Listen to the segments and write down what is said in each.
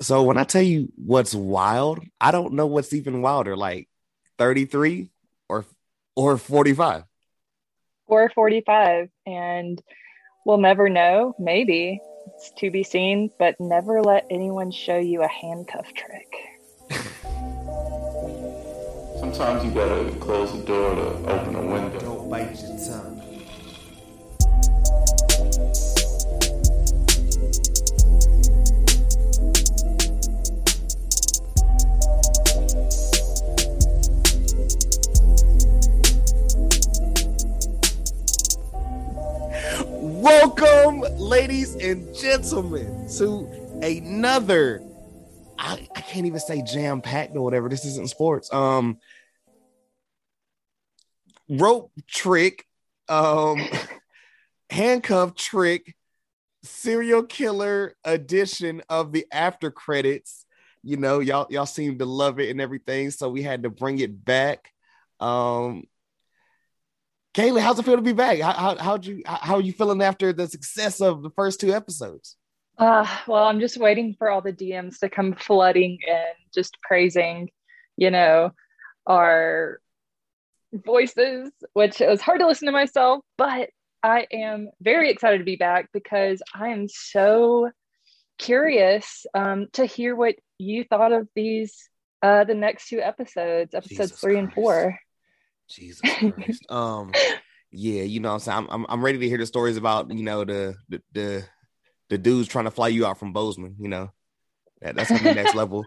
So when I tell you what's wild, I don't know what's even wilder, like 33 or or 45. Or 45. And we'll never know. Maybe it's to be seen, but never let anyone show you a handcuff trick. Sometimes you gotta close the door to open a window. Don't bite your tongue. Welcome, ladies and gentlemen, to another. I, I can't even say jam packed or whatever. This isn't sports. Um, rope trick, um, handcuff trick, serial killer edition of the after credits. You know, y'all y'all seem to love it and everything, so we had to bring it back. Um, Kaylee, how's it feel to be back? How how how'd you how are you feeling after the success of the first two episodes? Uh, well, I'm just waiting for all the DMs to come flooding in, just praising, you know, our voices, which it was hard to listen to myself, but I am very excited to be back because I am so curious um, to hear what you thought of these uh, the next two episodes, episodes Jesus three and four. Jesus Christ. um, yeah, you know what I'm saying. I'm, I'm I'm ready to hear the stories about you know the the the, the dudes trying to fly you out from Bozeman. You know, that, that's gonna be next level.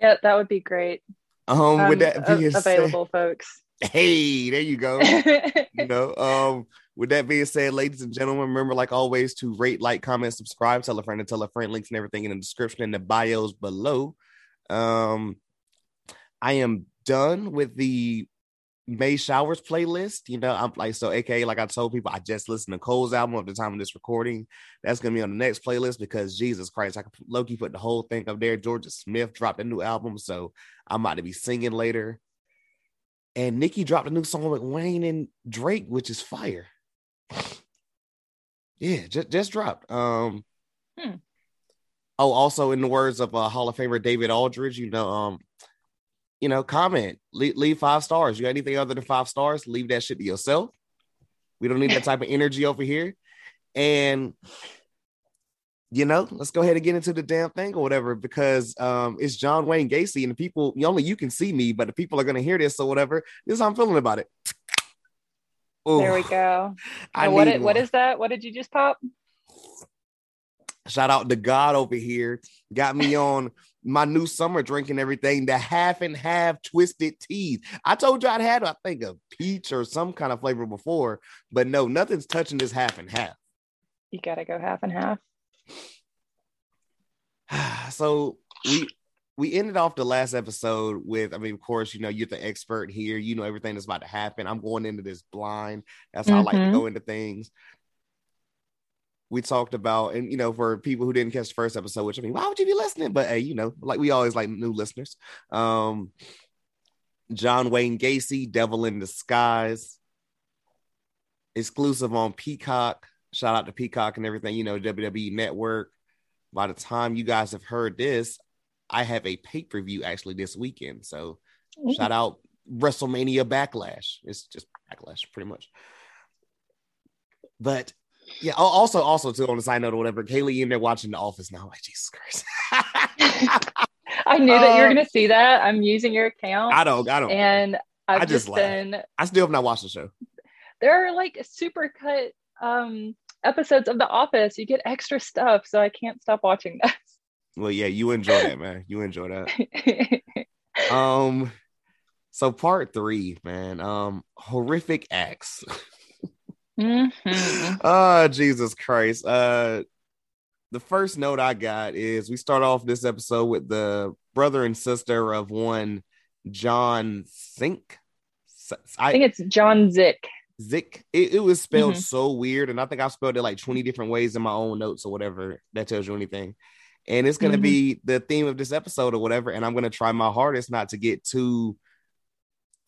Yeah, that would be great. Um, with Um, that a- being said, available, folks. hey, there you go. you know, um, with that being said, ladies and gentlemen, remember, like always, to rate, like, comment, subscribe, tell a friend, and tell a friend. Links and everything in the description and the bios below. Um, I am done with the May Showers playlist. You know, I'm like, so, aka, like I told people, I just listened to Cole's album at the time of this recording. That's gonna be on the next playlist because Jesus Christ, I could Loki put the whole thing up there. Jorja Smith dropped a new album, so I'm about to be singing later. And Nicki dropped a new song with Wayne and Drake, which is fire. Yeah, just just dropped. Um Hmm. Oh, also in the words of uh, Hall of Famer David Aldridge, you know, um, you know, comment, leave, leave five stars. You got anything other than five stars? Leave that shit to yourself. We don't need that type of energy over here. And you know, let's go ahead and get into the damn thing or whatever, because um it's John Wayne Gacy, and the people only you can see me, but the people are gonna hear this or whatever. This is how I'm feeling about it. there we go. I what need it, what one. is that? What did you just pop? Shout out to God over here. Got me on my new summer drink and everything. The half and half twisted teas. I told you I'd had, I think, a peach or some kind of flavor before, but no, nothing's touching this half and half. You gotta go half and half. so we we ended off the last episode with, I mean, of course, you know, you're the expert here. You know everything that's about to happen. I'm going into this blind. That's how I like to Mhm. go into things. We talked about, and you know, for people who didn't catch the first episode, which I mean, why would you be listening? But hey, you know, like we always like new listeners. Um, John Wayne Gacy, Devil in Disguise, exclusive on Peacock. Shout out to Peacock and everything, you know, WWE Network. By the time you guys have heard this, I have a pay per view actually this weekend. So shout out WrestleMania Backlash. It's just Backlash, pretty much. But yeah, also, also too on the side note or whatever, Kaylee in there watching The Office now. Like Jesus Christ. I knew that you were Uh, gonna see that. I'm using your account, I don't, I don't. and I've I just just, laugh. been. I still have not watched the show. There are like super cut um episodes of The Office. You get extra stuff, so I can't stop watching that. Well, yeah, you enjoy that, man. You enjoy that. Um, so part three, man. Um, horrific acts. Mhm. oh Jesus Christ. Uh the first note I got is we start off this episode with the brother and sister of one John Zink. I think it's John Szyc. Szyc. It, it was spelled Mhm. so weird, and I think I spelled it like 20 different ways in my own notes or whatever. That tells you anything. And it's gonna Mhm. be the theme of this episode or whatever. And I'm gonna try my hardest not to get too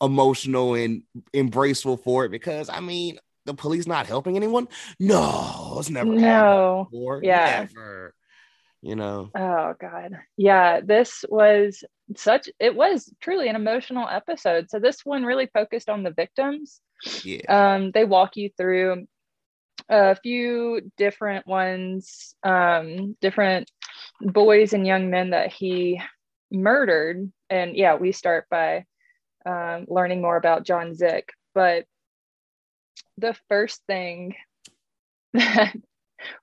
emotional and embraceful for it because I mean the police not helping anyone. No, it's never happened No. before. Yeah. Never. You know. Oh God. Yeah, this was such it was truly an emotional episode. So this one really focused on the victims. Yeah. Um, they walk you through a few different ones, um, different boys and young men that he murdered. And yeah, we start by um, learning more about John Szyc. But the first thing that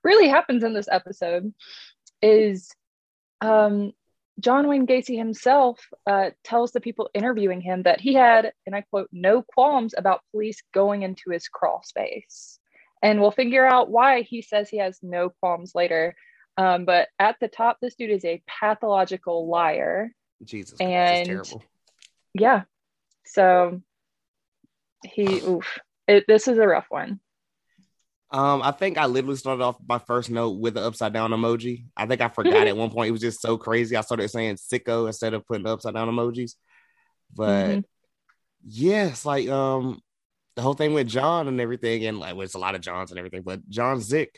really happens in this episode is um, John Wayne Gacy himself uh, tells the people interviewing him that he had, and I quote, no qualms about police going into his crawl space. And we'll figure out why he says he has no qualms later. Um, but at the top, this dude is a pathological liar. Jesus. And- terrible. Yeah. So he, oof, it, this is a rough one. Um, I think I literally started off my first note with the upside down emoji. I think I forgot at one point it was just so crazy. I started saying sicko instead of putting upside down emojis. But Mhm. yeah, like um the whole thing with John and everything, and like well, it's a lot of Johns and everything, but John Szyc.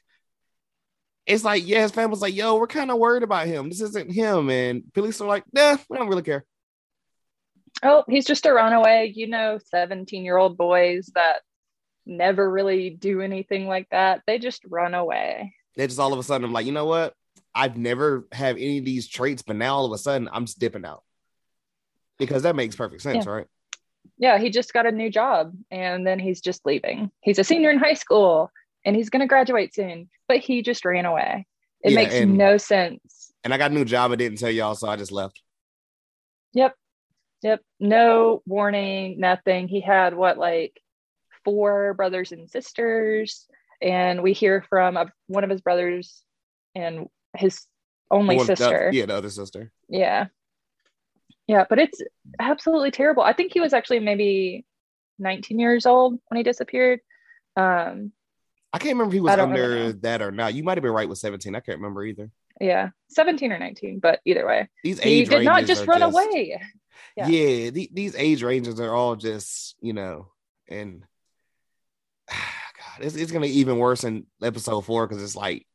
It's like, yeah, his family's like, yo, we're kind of worried about him. This isn't him. And police are like, nah, we don't really care. Oh, he's just a runaway, you know, 17 year old boys that never really do anything like that. They just run away. They just all of a sudden, I'm like, you know what? I've never have any of these traits, but now all of a sudden I'm just dipping out. Because that makes perfect sense, right? Yeah, he just got a new job and then he's just leaving. He's a senior in high school and he's going to graduate soon, but he just ran away. It Yeah, makes and- no sense. And I got a new job. I didn't tell y'all, so I just left. Yep. Yep. No warning, nothing. He had what, like four brothers and sisters. And we hear from a, one of his brothers and his only One- the- sister. yeah, the other sister. Yeah. Yeah. But it's absolutely terrible. I think he was actually maybe 19 years old when he disappeared. Um, I can't remember if he was don't really under that or not. You might have been right with 17. I can't remember either. yeah, 17 or 19, but either way, These he age did not just run away. Yeah, Yeah. the- these age ranges are all just, you know, and it's, it's gonna be even worse in episode four because it's like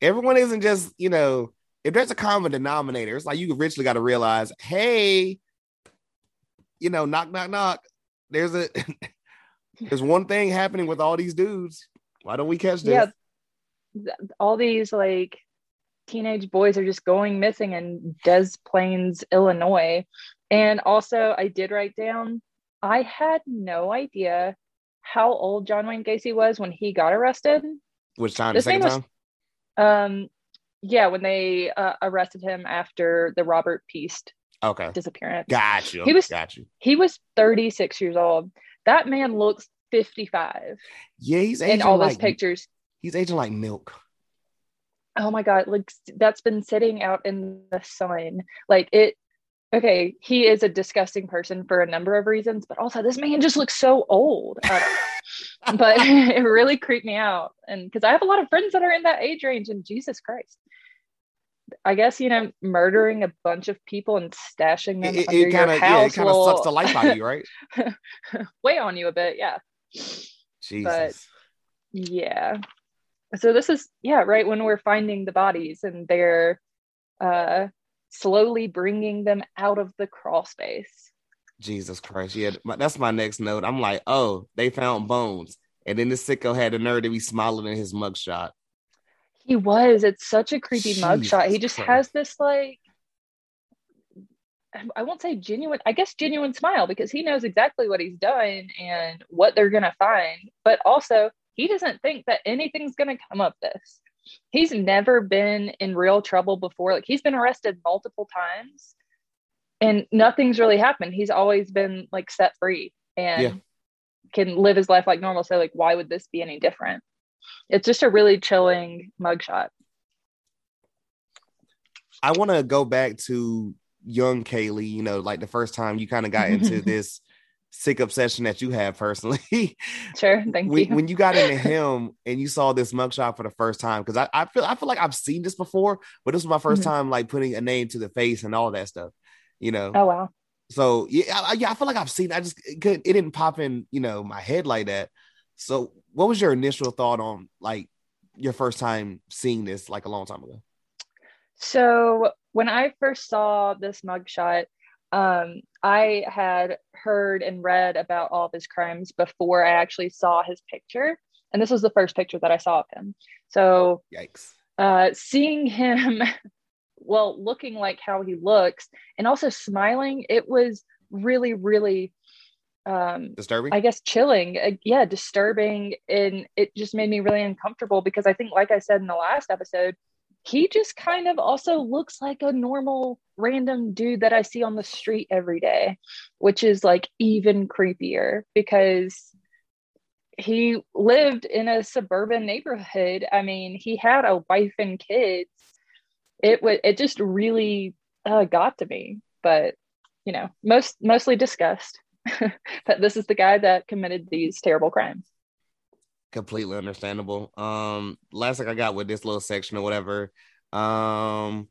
everyone isn't just, you know, if there's a common denominator, it's like you richly got to realize, hey, you know, knock, knock, knock. There's a there's one thing happening with all these dudes. Why don't we catch this? Yeah. All these like teenage boys are just going missing in Des Plaines, Illinois. And also, I did write down, I had no idea how old John Wayne Gacy was when he got arrested. Which time? The His name was- time? Um, yeah, when they uh, arrested him after the Robert Piest Okay. disappearance. Got you. He was- got you. He was 36 years old. That man looks 55 Yeah, he's aging in all those like pictures. he's aging like milk. Oh my God, like that's been sitting out in the sun. Like it, okay, he is a disgusting person for a number of reasons, but also this man just looks so old. I but it really creeped me out. And because I have a lot of friends that are in that age range, and Jesus Christ. I guess you know, murdering a bunch of people and stashing them It, under it kind your of yeah, it kind of sucks the life out of you, right? weigh on you a bit, yeah. Jesus. Yeah. So this is yeah, right when we're finding the bodies and they're uh slowly bringing them out of the crawl space. Jesus Christ. Yeah, that's my next note. I'm like, oh, they found bones. And then this sicko had the nerve to be smiling in his mugshot. He was. It's such a creepy mugshot. He just Christ. has this like I won't say genuine, I guess genuine smile because he knows exactly what he's done and what they're going to find. But also, he doesn't think that anything's going to come of this. He's never been in real trouble before. Like, he's been arrested multiple times and nothing's really happened. He's always been like set free and Yeah. can live his life like normal. So, like, why would this be any different? It's just a really chilling mugshot. I want to go back to young Kaylee, you know, like the first time you kind of got into this sick obsession that you have personally. Sure. Thank when, you. when you got into him and you saw this mugshot for the first time, because I, I feel I feel like I've seen this before, but this was my 1st Mhm. time like putting a name to the face and all that stuff, you know. oh, wow. So yeah, I, yeah, I feel like I've seen. I just it, couldn't, it didn't pop in, you know, my head like that. So, what was your initial thought on like your first time seeing this, like a long time ago? So when I first saw this mugshot, um, I had heard and read about all of his crimes before I actually saw his picture. And this was the first picture that I saw of him. So, Yikes. uh, seeing him, well, looking like how he looks and also smiling, it was really, really, um, Disturbing. I guess, chilling. Uh, yeah, disturbing. And it just made me really uncomfortable because I think, like I said in the last episode, he just kind of also looks like a normal random dude that I see on the street every day, which is like even creepier because he lived in a suburban neighborhood. I mean, he had a wife and kids. It was it just really uh, got to me, but you know, most mostly disgust that this is the guy that committed these terrible crimes. Completely understandable. Um, last thing I got with this little section or whatever. Um,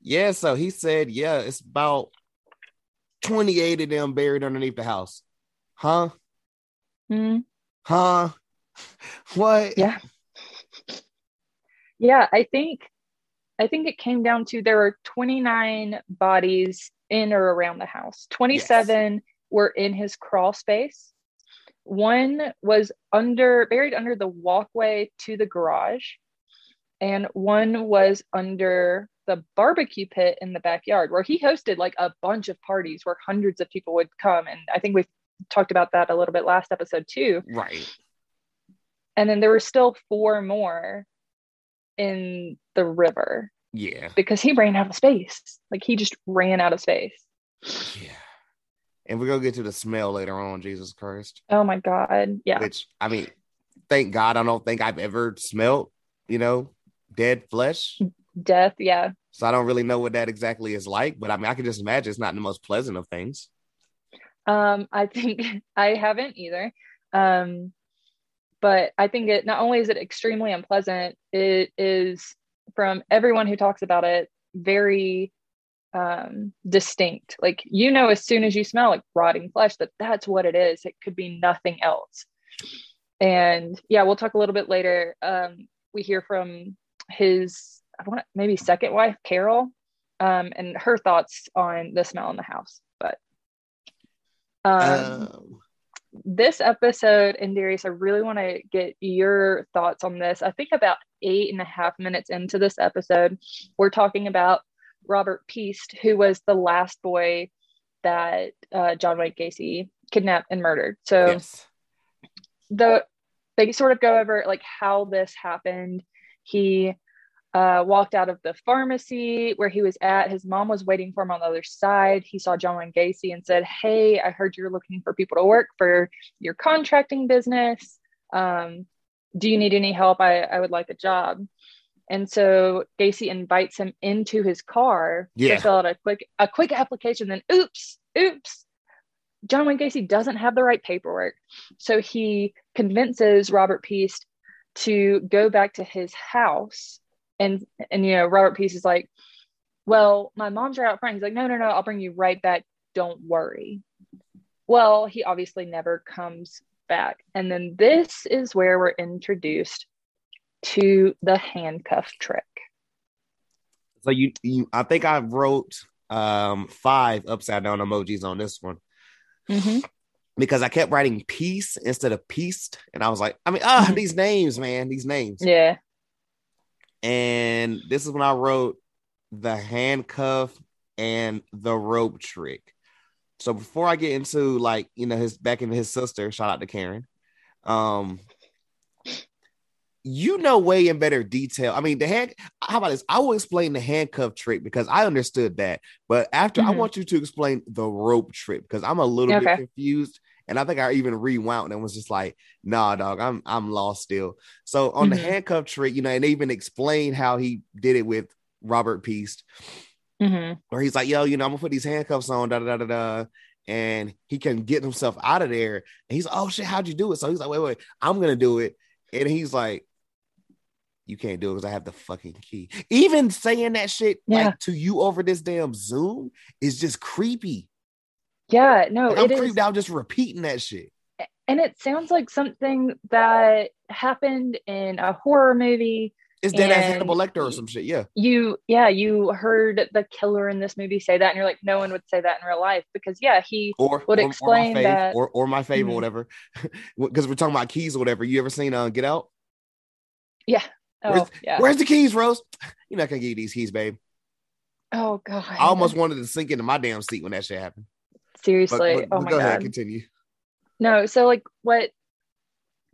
yeah, so he said, yeah, it's about 28 of them buried underneath the house. Huh? Mm, Huh? What? yeah. Yeah, I think I think it came down to there were 29 bodies in or around the house. 27 were in his crawl space. One was under buried under the walkway to the garage, and one was under the barbecue pit in the backyard where he hosted like a bunch of parties where hundreds of people would come. And I think we've talked about that a little bit last episode too. Right. And then there were still four more in the river Yeah. because he ran out of space. Like he just ran out of space. Yeah. And we're gonna get to the smell later on, Jesus Christ. Oh my God. Yeah. Which I mean, thank God I don't think I've ever smelled, you know, dead flesh. Death. Yeah. So I don't really know what that exactly is like, but I mean I can just imagine it's not the most pleasant of things. Um, I think I haven't either. Um, but I think it not only is it extremely unpleasant, it is from everyone who talks about it very um distinct. Like you know as soon as you smell like rotting flesh that that's what it is. It could be nothing else. And yeah we'll talk a little bit later. Um we hear from his i want maybe second wife carol um and her thoughts on the smell in the house. But um Um, this episode and Darius, I really want to get your thoughts on this. I think about eight and a half minutes into this episode, we're talking about Robert Piest, who was the last boy that uh, John Wayne Gacy kidnapped and murdered. So yes. the they sort of go over like how this happened. He uh, walked out of the pharmacy where he was at. His mom was waiting for him on the other side. He saw John Wayne Gacy and said, "Hey, I heard you're looking for people to work for your contracting business. Um, do you need any help? I, I would like a job." And so Gacy invites him into his car Yeah. to fill out a quick a quick application. Then, oops, oops, John Wayne Gacy doesn't have the right paperwork. So he convinces Robert Piest to go back to his house. And and you know, Robert Piest is like, Well, my mom's right out front. He's like, No, no, no, I'll bring you right back. Don't worry. Well, he obviously never comes back. And then this is where we're introduced to the handcuff trick. So you, you I think I wrote um five upside down emojis on this one Mhm. because I kept writing peace instead of piest, and I was like, I mean, ah, Mhm. these names, man, these names. Yeah. And this is when I wrote the handcuff and the rope trick. So before I get into like, you know, his back into his sister, shout out to Karen. Um, you know way in better detail. I mean, the hand, how about this? I will explain the handcuff trick because I understood that. But after I Mhm. want you to explain the rope trick because I'm a little Okay. bit confused. And I think I even rewound and was just like, nah, dog, I'm I'm lost still. So on the Mhm. handcuff trick, you know, and they even explained how he did it with Robert Piest, hmm where he's like, yo, you know, I'm gonna put these handcuffs on, da da da da da. And he can get himself out of there. And he's like, oh shit, how'd you do it? So he's like, wait, wait, I'm gonna do it. And he's like, you can't do it because I have the fucking key. Even saying that shit Yeah. like to you over this damn Zoom is just creepy. Yeah. No, Like, I'm it is. creeped out just repeating that shit. and it sounds like something that happened in a horror movie It's dead ass And Hannibal Lecter or some shit. Yeah. you yeah you heard the killer in this movie say that and you're like no one would say that in real life because yeah he Or Would or, explain or my fave, that- or or my fave Mhm. whatever. Because we're talking about keys or whatever. You ever seen uh Get Out? oh Where's- yeah Where's the keys, Rose? You're not gonna give you these keys, babe. oh god I almost wanted to sink into my damn seat when that shit happened. But, seriously but- oh but my go god ahead, continue. No, so like what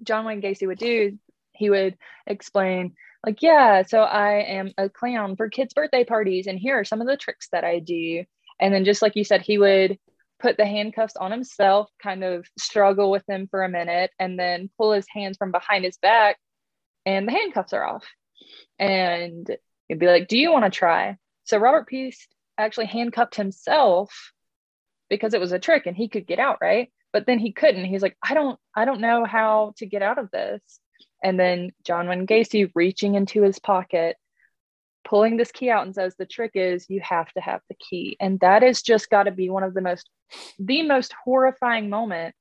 John Wayne Gacy would do, he would explain, like, yeah, so I am a clown for kids' birthday parties, and here are some of the tricks that I do. And then, just like you said, he would put the handcuffs on himself, kind of struggle with them for a minute, and then pull his hands from behind his back, and the handcuffs are off. And he'd be like, Do you want to try? So Robert Piest actually handcuffed himself because it was a trick and he could get out, right? But then he couldn't. He's like, I don't, I don't know how to get out of this. And then John Wayne Gacy reaching into his pocket, pulling this key out and says, The trick is you have to have the key. And that has just got to be one of the most, the most horrifying moment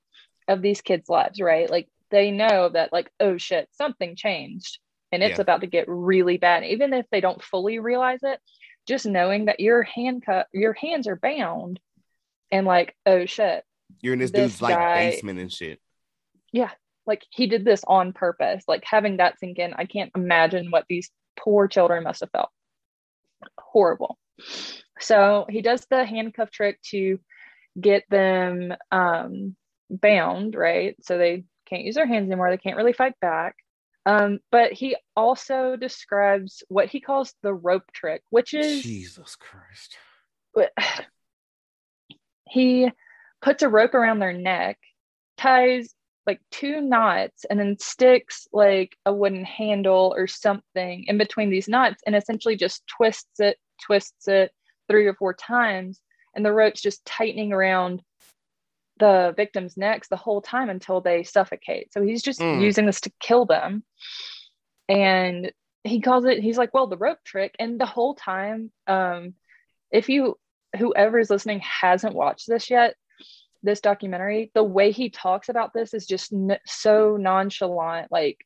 of these kids' lives, right? Like they know that, like, oh shit, something changed and it's Yeah. about to get really bad. Even if they don't fully realize it, just knowing that your handcuff, your hands are bound and like, oh shit, You're in this, This dude's like basement and shit. Like he did this on purpose. Like having that sink in, I can't imagine what these poor children must have felt. Horrible. So he does the handcuff trick to get them um, bound, right? So they can't use their hands anymore. They can't really fight back. Um, but he also describes what he calls the rope trick, which is Jesus Christ. he puts a rope around their neck, ties like two knots, and then sticks like a wooden handle or something in between these knots and essentially just twists it, twists it three or four times. And the rope's just tightening around the victim's necks the whole time until they suffocate. So he's just Mm. using this to kill them. And he calls it, he's like, well, the rope trick. And the whole time, um, if you whoever is listening hasn't watched this yet, this documentary, the way he talks about this is just n- so nonchalant, like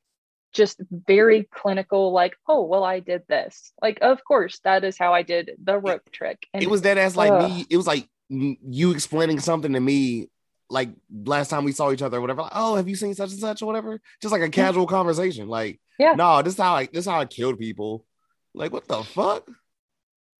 just very clinical, like, oh, well, I did this. Like, of course, that is how I did the rope trick. And it was that ass like Ugh. me. It was like you explaining something to me like last time we saw each other or whatever. Like, oh, have you seen such and such or whatever? Just like a casual conversation. Like, Yeah. no, this is how I this is how I killed people. Like, what the fuck?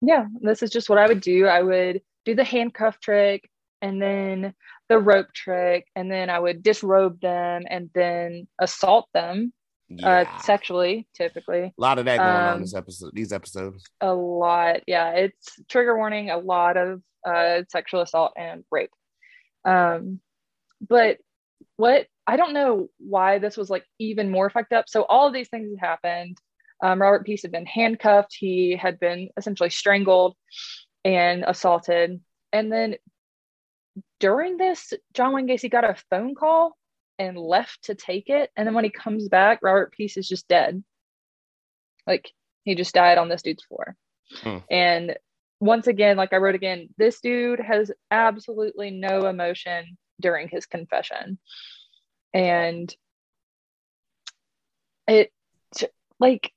yeah, this is just what I would do. I would do the handcuff trick and then the rope trick, and then I would disrobe them and then assault them Yeah. uh, sexually, typically. a lot of that going on um, this episode, these episodes. a lot yeah it's trigger warning a lot of uh sexual assault and rape um but what i don't know why this was like even more fucked up so all of these things had happened um, robert piest had been handcuffed he had been essentially strangled and assaulted and then during this john wayne gacy got a phone call and left to take it. And then when he comes back robert piest is just dead. Like he just died on this dude's floor. Hmm. and once again like i wrote again this dude has absolutely no emotion during his confession. And it like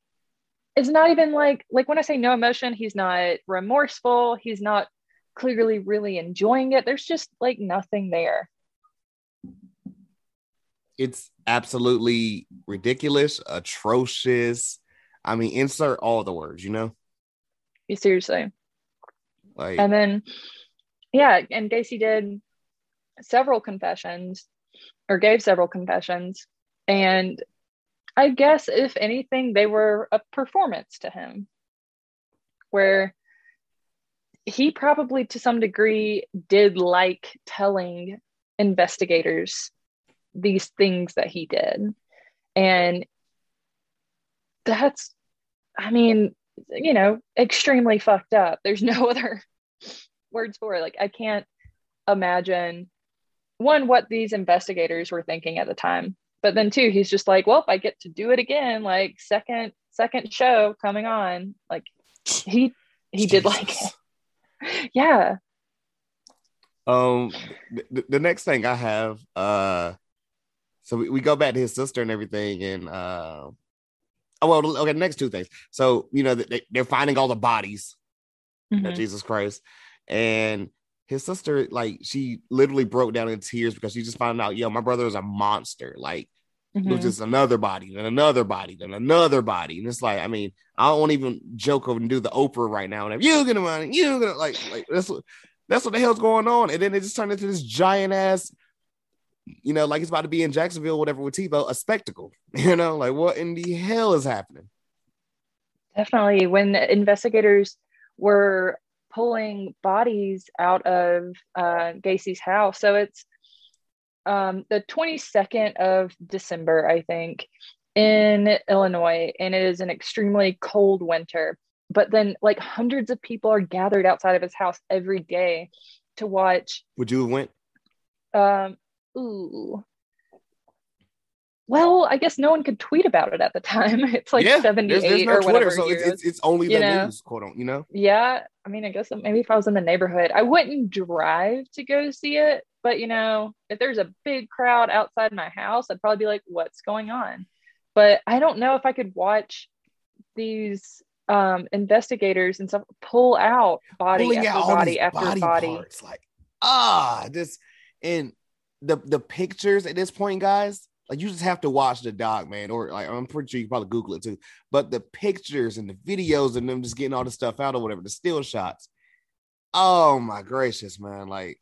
it's not even like like when i say no emotion he's not remorseful. He's not clearly really enjoying it there's just like nothing there It's absolutely ridiculous, atrocious. I mean, insert all the words, you know? You seriously Like And then, yeah, and Gacy did several confessions or gave several confessions. And I guess, if anything, they were a performance to him where he probably, to some degree, did like telling investigators these things that he did. And that's, I mean, you know, extremely fucked up. There's no other words for it. Like, I can't imagine one, what these investigators were thinking at the time. But then two, he's just like, well, if I get to do it again, like second, second show coming on, like he he did like it. Yeah. Um, the, the next thing I have, uh, so we, we go back to his sister and everything, and uh, Oh well, okay. Next two things. So you know they, they're finding all the bodies Mhm. of Jesus Christ, and his sister like she literally broke down in tears because she just found out, yo, my brother is a monster. Like it was just another body, then another body, then another body, and it's like, I mean, I don't even joke over and do the Oprah right now. And if you're gonna money, you're gonna like, like that's what that's what the hell's going on, and then it just turned into this giant ass. You know, like it's about to be in Jacksonville, whatever, with Tebow, a spectacle. You know, like what in the hell is happening? Definitely. When investigators were pulling bodies out of uh, Gacy's house, so it's um, the 22nd of December, I think, in Illinois, and it is an extremely cold winter. But then, like hundreds of people are gathered outside of his house every day to watch. Would you have went? Um, ooh. Well, I guess no one could tweet about it at the time. It's like yeah, 78 there's, there's no or Twitter, whatever. so it's, it's it's only you the know? news, quote unquote. You know, Yeah, I mean, I guess maybe if I was in the neighborhood, I wouldn't drive to go see it. But you know, if there's a big crowd outside my house, I'd probably be like, "What's going on?" But I don't know if I could watch these um, investigators and stuff pull out body pulling after out body after body, body. parts, like ah, this and the the pictures at this point, guys. Like you just have to watch the doc, man, or like I'm pretty sure you probably Google it too. But the pictures and the videos and them just getting all the stuff out or whatever, the still shots. Oh my gracious, man! Like,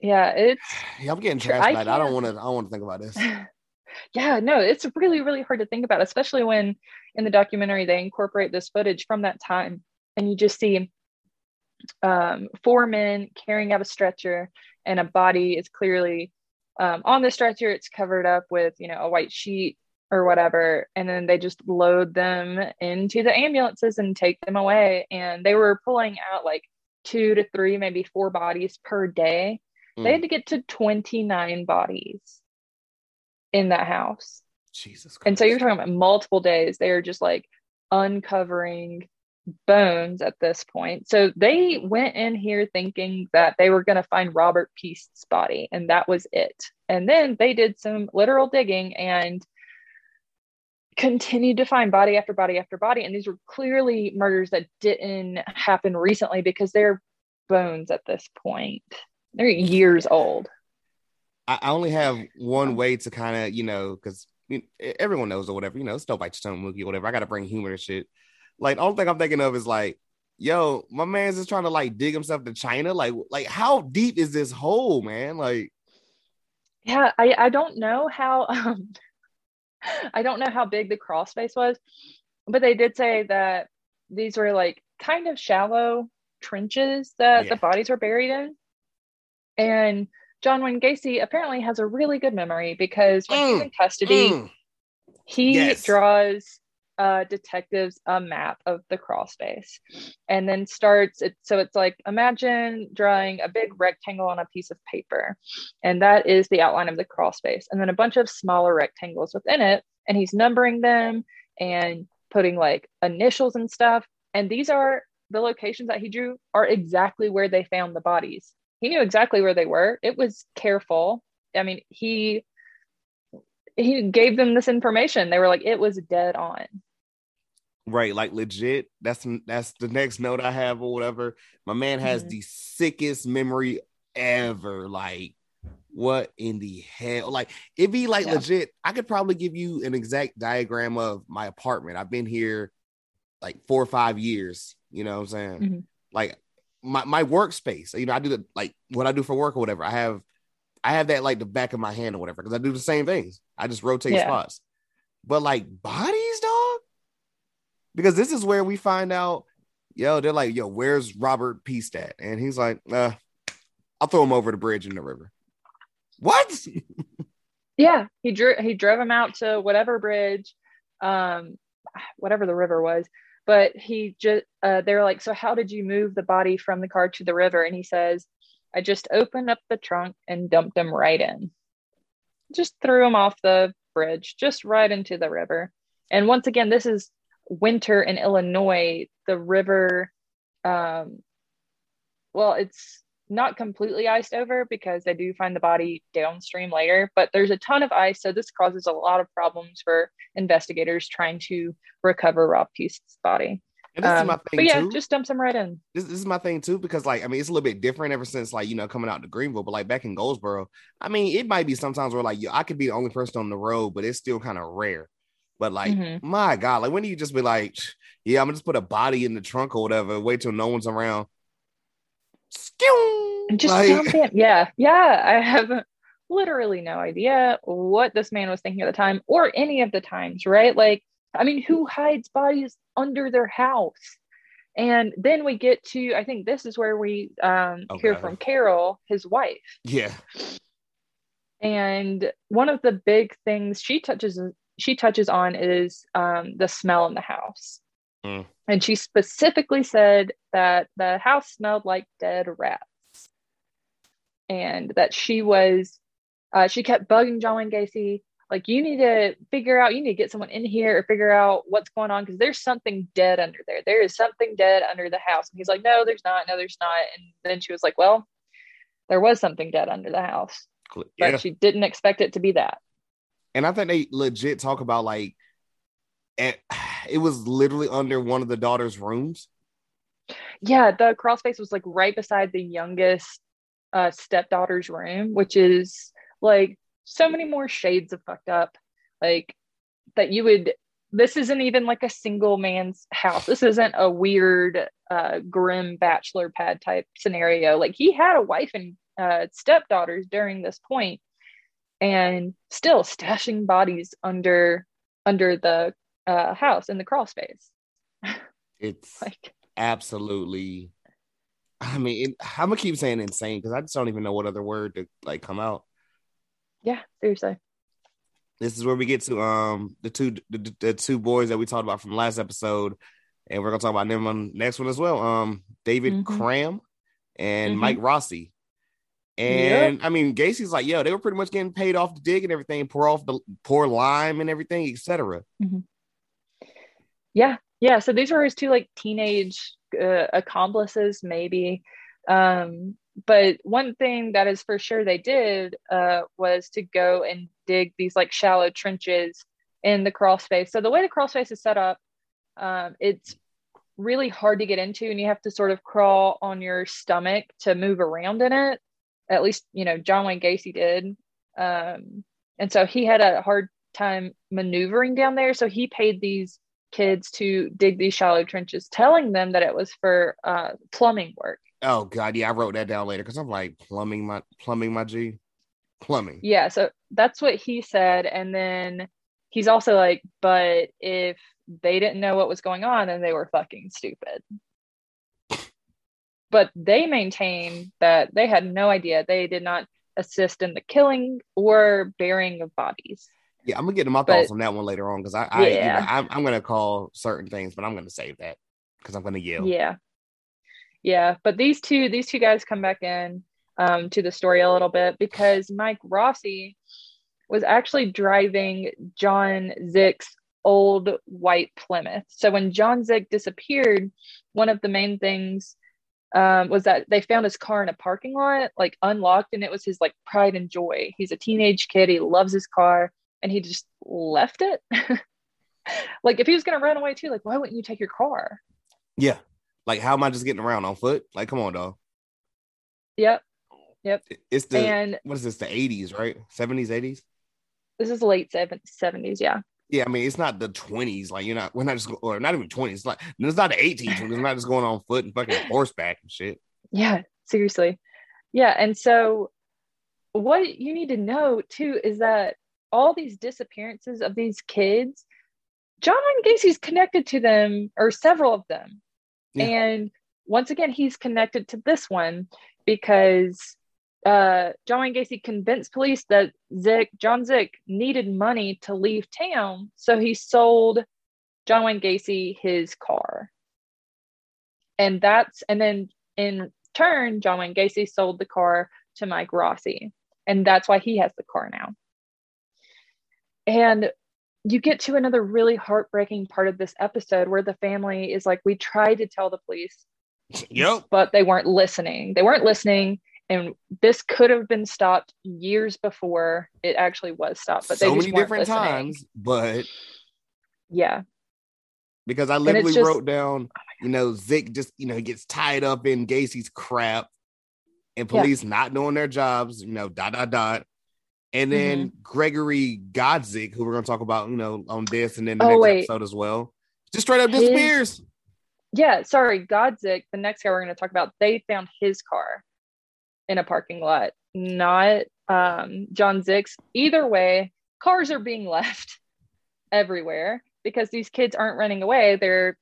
Yeah, it's yeah, I'm getting trashed I by it. I don't want to. I don't want to think about this. yeah, no, it's really, really hard to think about, especially when in the documentary they incorporate this footage from that time and you just see um, four men carrying out a stretcher and a body is clearly um, on the stretcher. It's covered up with, you know, a white sheet or whatever. And then they just load them into the ambulances and take them away. And they were pulling out like two to three, maybe four bodies per day. They Mm, had to get to 29 bodies in that house. Jesus. And so you're talking about multiple days. They are just like uncovering bones at this point. So they went in here thinking that they were going to find Robert Piest's body, and that was it. And then they did some literal digging and continued to find body after body after body. And these were clearly murders that didn't happen recently because they're bones at this point. They're years old. I, only have one way to kind of, you know, because everyone knows or whatever, you know, no bite stone movie or whatever. I got to bring humor and shit. Like, the only thing I'm thinking of is like, yo, my man's just trying to like dig himself to China. Like, like how deep is this hole, man? Like, Yeah, I, I don't know how um I don't know how big the crawl space was, but they did say that these were like kind of shallow trenches that Yeah. the bodies were buried in. And John Wayne Gacy apparently has a really good memory because when he's Mm, in custody, mm, he Yes. draws uh, detectives a map of the crawl space and then starts it so it's like imagine drawing a big rectangle on a piece of paper and that is the outline of the crawl space and then a bunch of smaller rectangles within it and he's numbering them and putting like initials and stuff and these are the locations that he drew are exactly where they found the bodies he knew exactly where they were it was careful i mean he he gave them this information. They were like, it was dead on. Right, like legit. That's that's the next note I have or whatever. My man has Mhm. the sickest memory ever. Like, what in the hell? Like, it'd be like Yeah. legit. I could probably give you an exact diagram of my apartment. I've been here like four or five years. You know what I'm saying? Mhm. Like my my workspace. You know, I do the like what I do for work or whatever. I have I have that like the back of my hand or whatever because I do the same things. I just rotate Yeah. spots. But like bodies, dog. Because this is where we find out, yo, they're like, yo, where's Robert Piest at? And he's like, uh, I'll throw him over the bridge in the river. What? Yeah, he drew he drove him out to whatever bridge, um, whatever the river was. But he just uh, they're like, so how did you move the body from the car to the river? And he says, I just opened up the trunk and dumped him right in. Just threw him off the bridge, just right into the river. And once again, this is winter in Illinois. The river, um, well, it's not completely iced over because they do find the body downstream later, but there's a ton of ice. So this causes a lot of problems for investigators trying to recover Rob Piest's body. And this is Um, my thing but yeah, too. just dumps him right in. this, this is my thing too because like I mean it's a little bit different ever since like you know coming out to Greenville, but like back in Goldsboro, I mean it might be sometimes where like yo, I could be the only person on the road, but it's still kind of rare. But like Mhm. my God, like when do you just be like, yeah, I'm gonna just put a body in the trunk or whatever, wait till no one's around. Skew! Just Like- dump. Yeah, yeah. I have literally no idea what this man was thinking at the time or any of the times, right? Like, I mean, who hides bodies under their house? And then we get to, I think this is where we um, hear from Carol, his wife. yeah, And one of the big things she touches she touches on is um, the smell in the house. Mm. And she specifically said that the house smelled like dead rats. And that she was uh, she kept bugging John Wayne Gacy, like, you need to figure out, you need to get someone in here or figure out what's going on because there's something dead under there. There is something dead under the house. And he's like, no, there's not. No, there's not. And then she was like, well, there was something dead under the house but she didn't expect it to be that. And I think they legit talk about like, it, it was literally under one of the daughter's rooms. Yeah, the crawl space was like right beside the youngest uh, stepdaughter's room, which is like so many more shades of fucked up. Like that you would. This isn't even like a single man's house. This isn't a weird, uh, grim bachelor pad type scenario. Like he had a wife and uh, stepdaughters during this point, and still stashing bodies under under the uh, house in the crawl space. It's Like absolutely. I mean, it, I'm gonna keep saying insane because I just don't even know what other word to like come out. yeah, seriously. This is where we get to um the two the, the two boys that we talked about from last episode, and we're gonna talk about them on the next one as well. Um, David Mhm. Cram and Mhm. Mike Rossi. And I mean, Gacy's like, yo, they were pretty much getting paid off the dig and everything, pour off the pour lime and everything, etc. Yeah, yeah. So these were his two like teenage uh, accomplices, maybe. Um, but one thing that is for sure they did uh, was to go and dig these like shallow trenches in the crawl space. So the way the crawl space is set up, um, it's really hard to get into, and you have to sort of crawl on your stomach to move around in it. At least you know John Wayne Gacy did, um, and so he had a hard time maneuvering down there. So he paid these kids to dig these shallow trenches, telling them that it was for uh, plumbing work. Oh god, yeah, I wrote that down later because I'm like plumbing my plumbing my G, plumbing. Yeah, so that's what he said. And then he's also like, but if they didn't know what was going on, then they were fucking stupid. But they maintain that they had no idea. They did not assist in the killing or burying of bodies. Yeah, I'm gonna get to my But- thoughts on that one later on because I, I Yeah. you know, I'm, I'm gonna call certain things, but I'm gonna save that because I'm gonna yell. Yeah. Yeah. But these two, these two guys come back in um, to the story a little bit because Mike Rossi was actually driving John Szyc's old white Plymouth. So when John Szyc disappeared, one of the main things um, was that they found his car in a parking lot, like unlocked, and it was his like pride and joy. He's a teenage kid. He loves his car, and he just left it. like if he was gonna run away too, like why wouldn't you take your car? Yeah. Like, how am I just getting around on foot? Like, come on, dog. Yep. Yep. It's the and what is this? The 80s, right? 70s, 80s. this is late seven- 70s yeah Yeah, I mean, it's not the 20s. Like, you're not. We're not just, or not even 20s. It's like it's not the 18s. We're not just going on foot and fucking horseback and shit. yeah seriously yeah and so what you need to know too is that all these disappearances of these kids john wayne gacy's connected to them or several of them Yeah. and once again he's connected to this one because uh, John Wayne Gacy convinced police that Szyc, John Szyc needed money to leave town, so he sold John Wayne Gacy his car. And that's and then in turn, John Wayne Gacy sold the car to Mike Rossi. And that's why he has the car now. And you get to another really heartbreaking part of this episode where the family is like, we tried to tell the police Yep. but they weren't listening. They weren't listening. And this could have been stopped years before it actually was stopped. But so many different listening. times, but Yeah. because I literally just- wrote down, you know, Szyc just, you know, he gets tied up in Gacy's crap and Yeah. police not doing their jobs, you know, dot, dot, dot. And then Mm-hmm. Gregory Godzik, who we're going to talk about, you know, on this and then the Oh, next wait. episode as well, just straight up His- disappears. Yeah. Sorry. Godzik, the next guy we're going to talk about, they found his car in a parking lot, not um, John Szyc's. Either way, cars are being left everywhere because these kids aren't running away. They're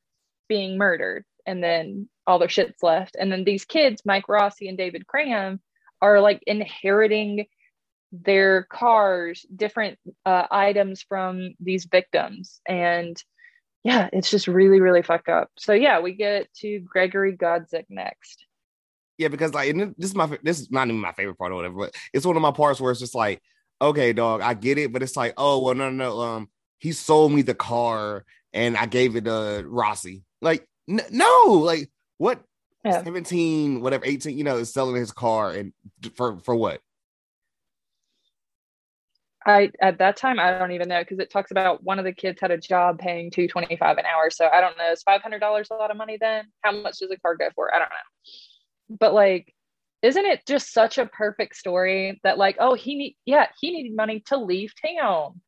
being murdered. And then all their shit's left. And then these kids, Mike Rossi and David Cram, are like inheriting their cars, different uh, items from these victims. And yeah, it's just really, really fucked up. So yeah, we get to Gregory Godzik next. Yeah, because like this is my this is not even my favorite part or whatever, but it's one of my parts where it's just like, okay, dog, I get it, but it's like, oh well, no, no, no. Um, he sold me the car and I gave it to Rossi. Like, n- no, like what? Yeah. 17, whatever, 18, you know, is selling his car and for for what? I at that time I don't even know because it talks about one of the kids had a job paying two twenty five an hour. So I don't know. Is five hundred dollars a lot of money then? How much does a car go for? I don't know. But like, isn't it just such a perfect story that like, oh, he need yeah, he needed money to leave town.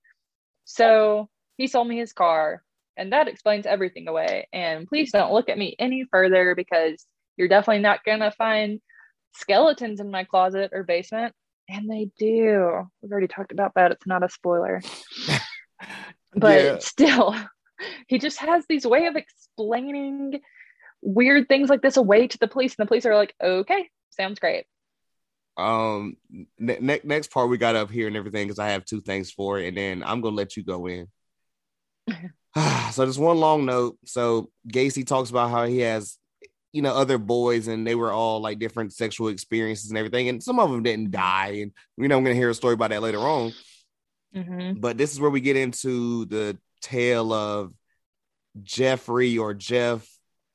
So he sold me his car, and that explains everything away. And please don't look at me any further because you're definitely not gonna find skeletons in my closet or basement. And they do. We've already talked about that. It's not a spoiler. But Yeah. still, he just has these way of explaining weird things like this away to the police. And the police are like, okay, sounds great. Um, ne- ne- next part we got up here and everything because I have two things for it, and then I'm gonna let you go in. so there's one long note. So Gacy talks about how he has, you know, other boys, and they were all like different sexual experiences and everything, and some of them didn't die, and you know I'm gonna hear a story about that later on. Mhm. But this is where we get into the tale of Jeffrey or Jeff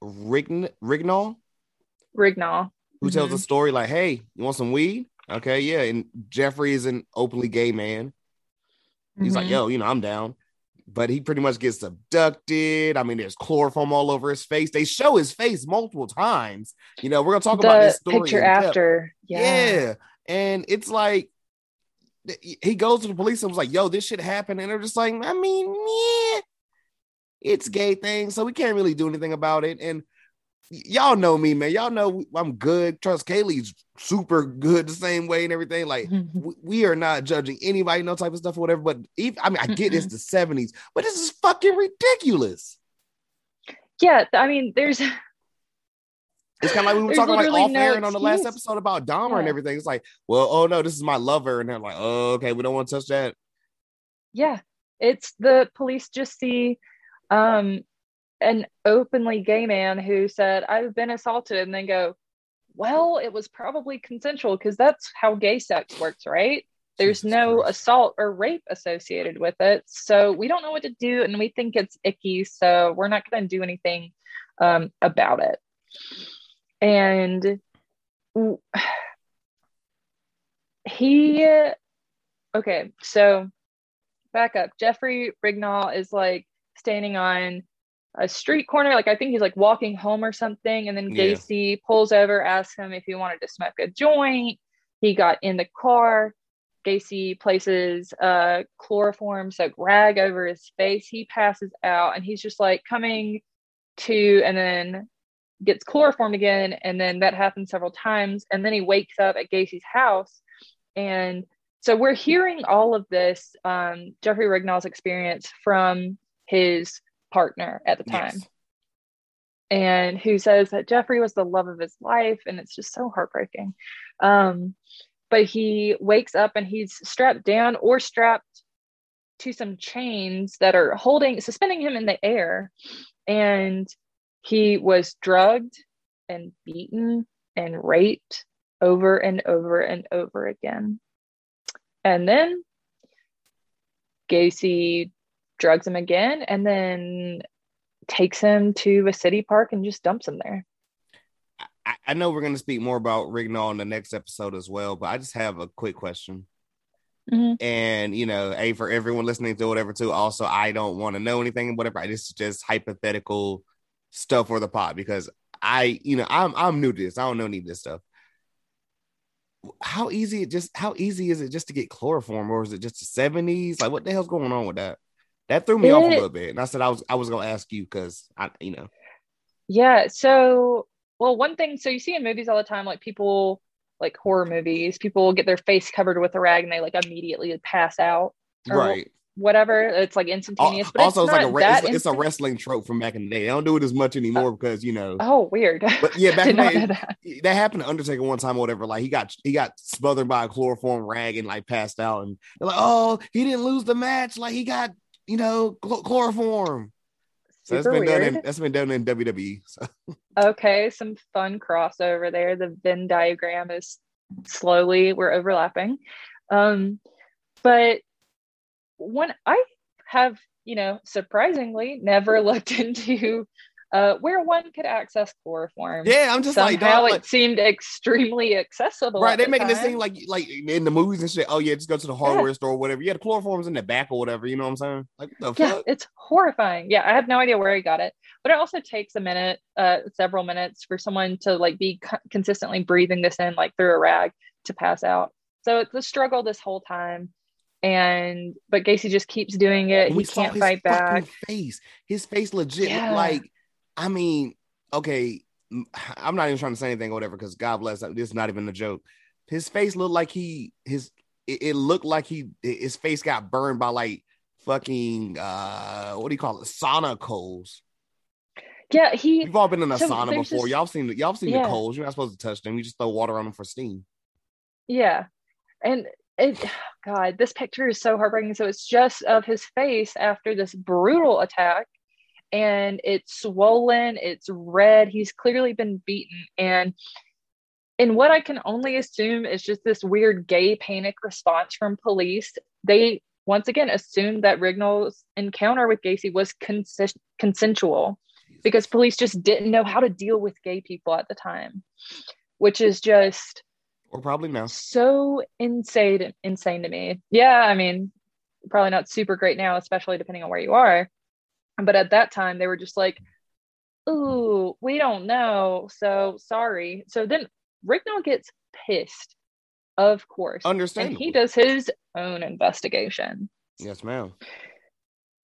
Rign- Rignall Rignall. who tells Mhm. a story like, "Hey, you want some weed?" Okay, yeah. And Jeffrey is an openly gay man. He's like, Mhm. "Yo, you know, I'm down." But he pretty much gets abducted. I mean, there's chloroform all over his face. They show his face multiple times. You know, we're gonna talk about this the story picture after. Yeah. Yeah. And it's like he goes to the police and was like, yo, this shit happened. And they're just like, I mean, yeah, it's gay thing. So we can't really do anything about it. And y'all know me, man. Y'all know I'm good. Trust Kaylee's super good the same way and everything. Like, we, we are not judging anybody, no type of stuff or whatever. But even, I mean, I get it's the 70s, but this is fucking ridiculous. yeah. I mean, there's It's kind of like we were There's talking like off no air and on the last episode about Dahmer and everything. It's like, well, oh no, this is my lover, and they're like, oh, okay, we don't want to touch that. yeah it's the police just see um an openly gay man who said i've been assaulted and then go well it was probably consensual because that's how gay sex works right? There's Jesus no Christ. assault or rape associated with it so we don't know what to do and we think it's icky so we're not going to do anything um, about it. And he okay so back up. Jeffrey rignall is like standing on a street corner like i think he's like walking home or something and then Yeah. gacy pulls over asks him if he wanted to smoke a joint. He got in the car. Gacy places a chloroform soaked rag over his face. He passes out and he's just like coming to and then gets chloroformed again and then that happens several times and then he wakes up at gacy's house. And so we're hearing all of this um, Jeffrey Rignall's experience from his partner at the time, Yes. and who says that Jeffrey was the love of his life, and it's just so heartbreaking. Um, but he wakes up and he's strapped down or strapped to some chains that are holding, suspending him in the air, and he was drugged and beaten and raped over and over and over again. And then Gacy drugs him again and then takes him to a city park and just dumps him there. I, I know we're going to speak more about Rignall in the next episode as well, but I just have a quick question. Mhm. And you know, a for everyone listening to whatever too. Also, I don't want to know anything, whatever. I just just hypothetical stuff for the pod because I, you know, I'm I'm new to this. I don't know any of this stuff. How easy it just how easy is it just to get chloroform, or is it just the seventies? Like, what the hell's going on with that? That threw me off a little bit, and I said I was I was gonna ask you because I, you know, Yeah. So, well, one thing, so you see in movies all the time, like people, like horror movies, people get their face covered with a rag and they like immediately pass out right? whatever. It's like instantaneous. But also, it's, like a not re- that it's, it's a wrestling trope from back in the day. They don't do it as much anymore because you know. Oh, weird. But yeah, back in the day, that. that happened to Undertaker one time or whatever. Like he got he got smothered by a chloroform rag and like passed out, and they're like, "Oh, he didn't lose the match. Like he got you know chl- chloroform." So that's Super been done weird. in that's been done in WWE. So Okay, some fun crossover there. The Venn diagram is slowly we're overlapping. Um, but when I have, you know, surprisingly never looked into uh where one could access chloroform. yeah, I'm just like, Somehow dog, it like seemed extremely accessible. right? They're the making it time. seem like like in the movies and shit. Oh yeah, just go to the hardware store or whatever. Yeah, the chloroform's in the back or whatever. You know what I'm saying? Like what the yeah, fuck? it's horrifying. Yeah, I have no idea where he got it, but it also takes a minute, uh, several minutes for someone to like be co- consistently breathing this in like through a rag to pass out. So it's a struggle this whole time, and but Gacy just keeps doing it. And He can't fight back. face. His face legit Yeah. like. I mean, okay, I'm not even trying to say anything or whatever because God bless. This is not even a joke. His face looked like he his. It, it looked like he his face got burned by like fucking uh what do you call it sauna coals. Yeah, he. We've all been in a So sauna before. this- y'all seen y'all seen Yeah. the coals. You're not supposed to touch them. You just throw water on them for steam. Yeah, and it. God, this picture is so heartbreaking. So it's just of his face after this brutal attack, and it's swollen. It's red. He's clearly been beaten, and in what I can only assume is just this weird gay panic response from police. They once again assumed that Rignall's encounter with Gacy was consen- consensual because police just didn't know how to deal with gay people at the time, which is just Or probably now. so insane insane to me. Yeah, I mean, probably not super great now, especially depending on where you are. But at that time, they were just like, "Ooh, we don't know, so sorry." So then Rignall gets pissed, of course, and Understandable. he does his own investigation. Yes, ma'am.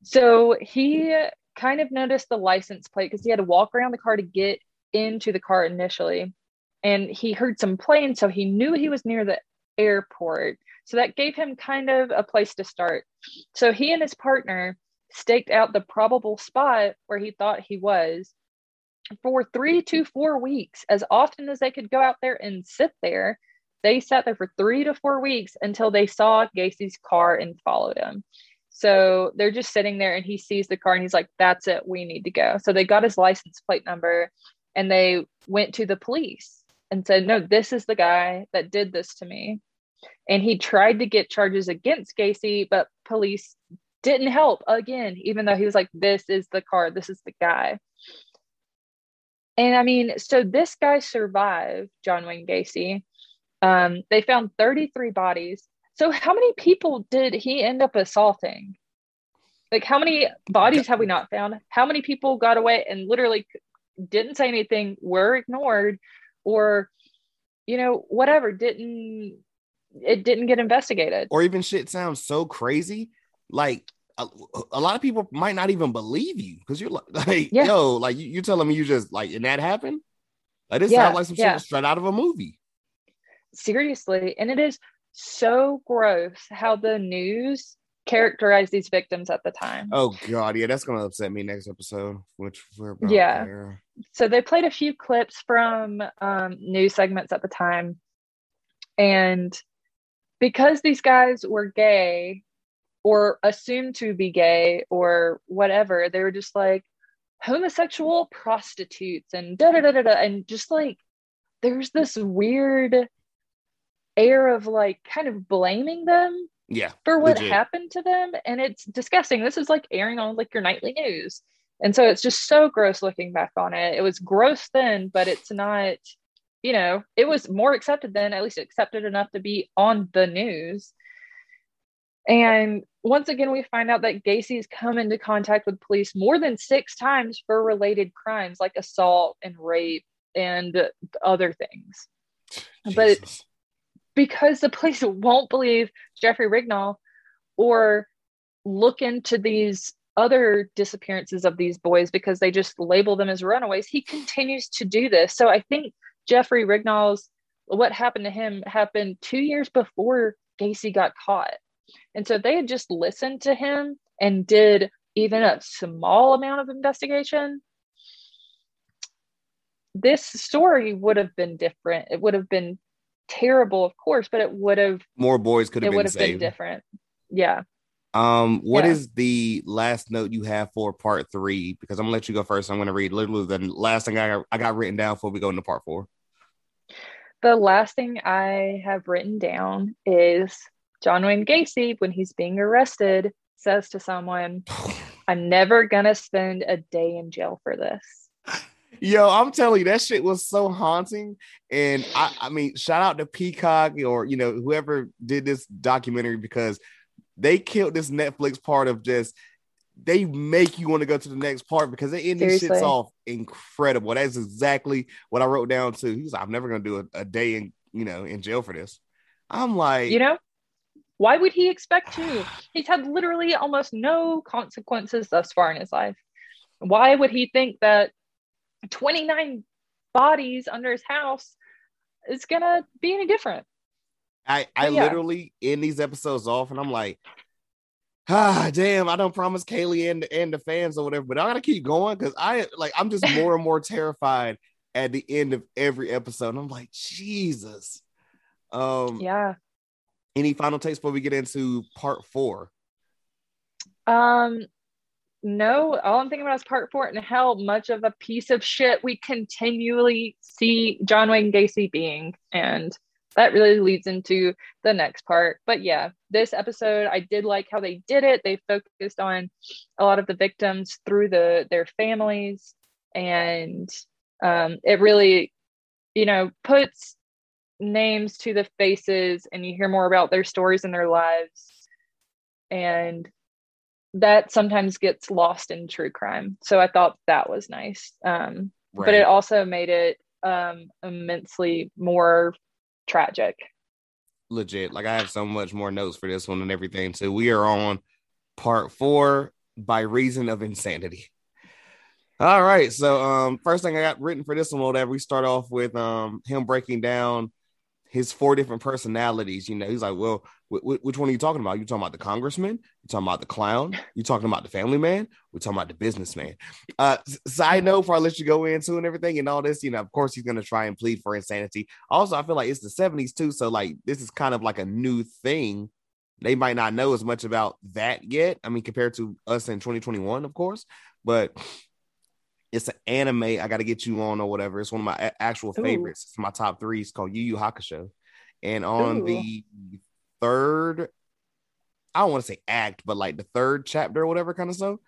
So he kind of noticed the license plate because he had to walk around the car to get into the car initially. And he heard some planes, so he knew he was near the airport. So that gave him kind of a place to start. So he and his partner staked out the probable spot where he thought he was for three to four weeks, as often as they could go out there and sit there. They sat there for three to four weeks until they saw Gacy's car and followed him. So they're just sitting there and he sees the car and he's like, that's it, we need to go. So they got his license plate number and they went to the police and said, no, this is the guy that did this to me. And he tried to get charges against Gacy, but police didn't help again, even though he was like, this is the car, this is the guy. And I mean, so this guy survived John Wayne Gacy. Um, they found 33 bodies. So how many people did he end up assaulting? Like how many bodies have we not found? How many people got away and literally didn't say anything, were ignored, or you know, whatever, didn't it didn't get investigated. or even shit sounds so crazy, like a, a lot of people might not even believe you because you're like, like Yeah. yo, like you, you telling me you just like, and that happened? Like this Yeah, sounds like some yeah. shit straight out of a movie. Seriously. And it is so gross how the news characterized these victims at the time. Oh god, yeah, that's gonna upset me next episode, which we're about Yeah. there. so they played a few clips from um, news segments at the time and because these guys were gay or assumed to be gay or whatever they were just like homosexual prostitutes and da da da da da and just like there's this weird air of like kind of blaming them Yeah, for what legit. happened to them and it's disgusting this is like airing on like your nightly news and so it's just so gross looking back on it it was gross then but it's not you know, it was more accepted then, at least accepted enough to be on the news. And once again, we find out that Gacy's come into contact with police more than six times for related crimes like assault and rape and other things. Jesus. But because the police won't believe Jeffrey Rignall or look into these other disappearances of these boys because they just label them as runaways, he continues to do this. So I think Jeffrey Rignall's what happened to him happened two years before Gacy got caught. And so they had just listened to him and did even a small amount of investigation. This story would have been different. It would have been terrible, of course, but it would have more boys could have it been would have saved. been different. Yeah. Um, what Yeah. is the last note you have for part three? Because I'm gonna let you go first. I'm gonna read literally the last thing I got, I got written down before we go into part four. The last thing I have written down is John Wayne Gacy, when he's being arrested, says to someone, I'm never gonna spend a day in jail for this. Yo, I'm telling you, that shit was so haunting. And I, I mean, shout out to Peacock or you know, whoever did this documentary because they killed this Netflix part of just they make you want to go to the next part because they end these shits off incredible. That's exactly what I wrote down too. He's like, I'm never gonna do a, a day in you know in jail for this. I'm like, You know? Why would he expect to? He's had literally almost no consequences thus far in his life. Why would he think that 29 bodies under his house is gonna be any different? I, I Yeah. literally end these episodes off and I'm like, ah, damn, I don't promise Kaylee and, and the fans or whatever, but I gotta keep going because I like I'm just more and more terrified at the end of every episode. And I'm like, Jesus. Um, Yeah. Any final takes before we get into part four? Um, no, all I'm thinking about is part four and how much of a piece of shit we continually see John Wayne Gacy being. And that really leads into the next part. But yeah, this episode, I did like how they did it. They focused on a lot of the victims through the their families. And um, it really, you know, puts names to the faces and you hear more about their stories and their lives. And that sometimes gets lost in true crime. So I thought that was nice. Um, But it also made it um, immensely more tragic. legit. Like I have so much more notes for this one and everything. So we are on part four by reason of insanity. All right. So um first thing I got written for this one, whatever, we start off with um him breaking down his four different personalities. You know, he's like, well, wh- wh- which one are you talking about? You talking about the congressman? You talking about the clown? You talking about the family man? We're talking about the businessman. Uh, side note, before I let you go into and everything and all this, you know, of course he's gonna try and plead for insanity. Also, I feel like it's the '70s too, so like this is kind of like a new thing. They might not know as much about that yet. I mean, compared to us in 2021, of course, but it's an anime. I got to get you on or whatever. It's one of my a- actual Ooh. favorites. It's my top three. It's called Yu Yu Hakusho, and on Ooh. the third, I don't want to say act, but like the third chapter or whatever kind of stuff.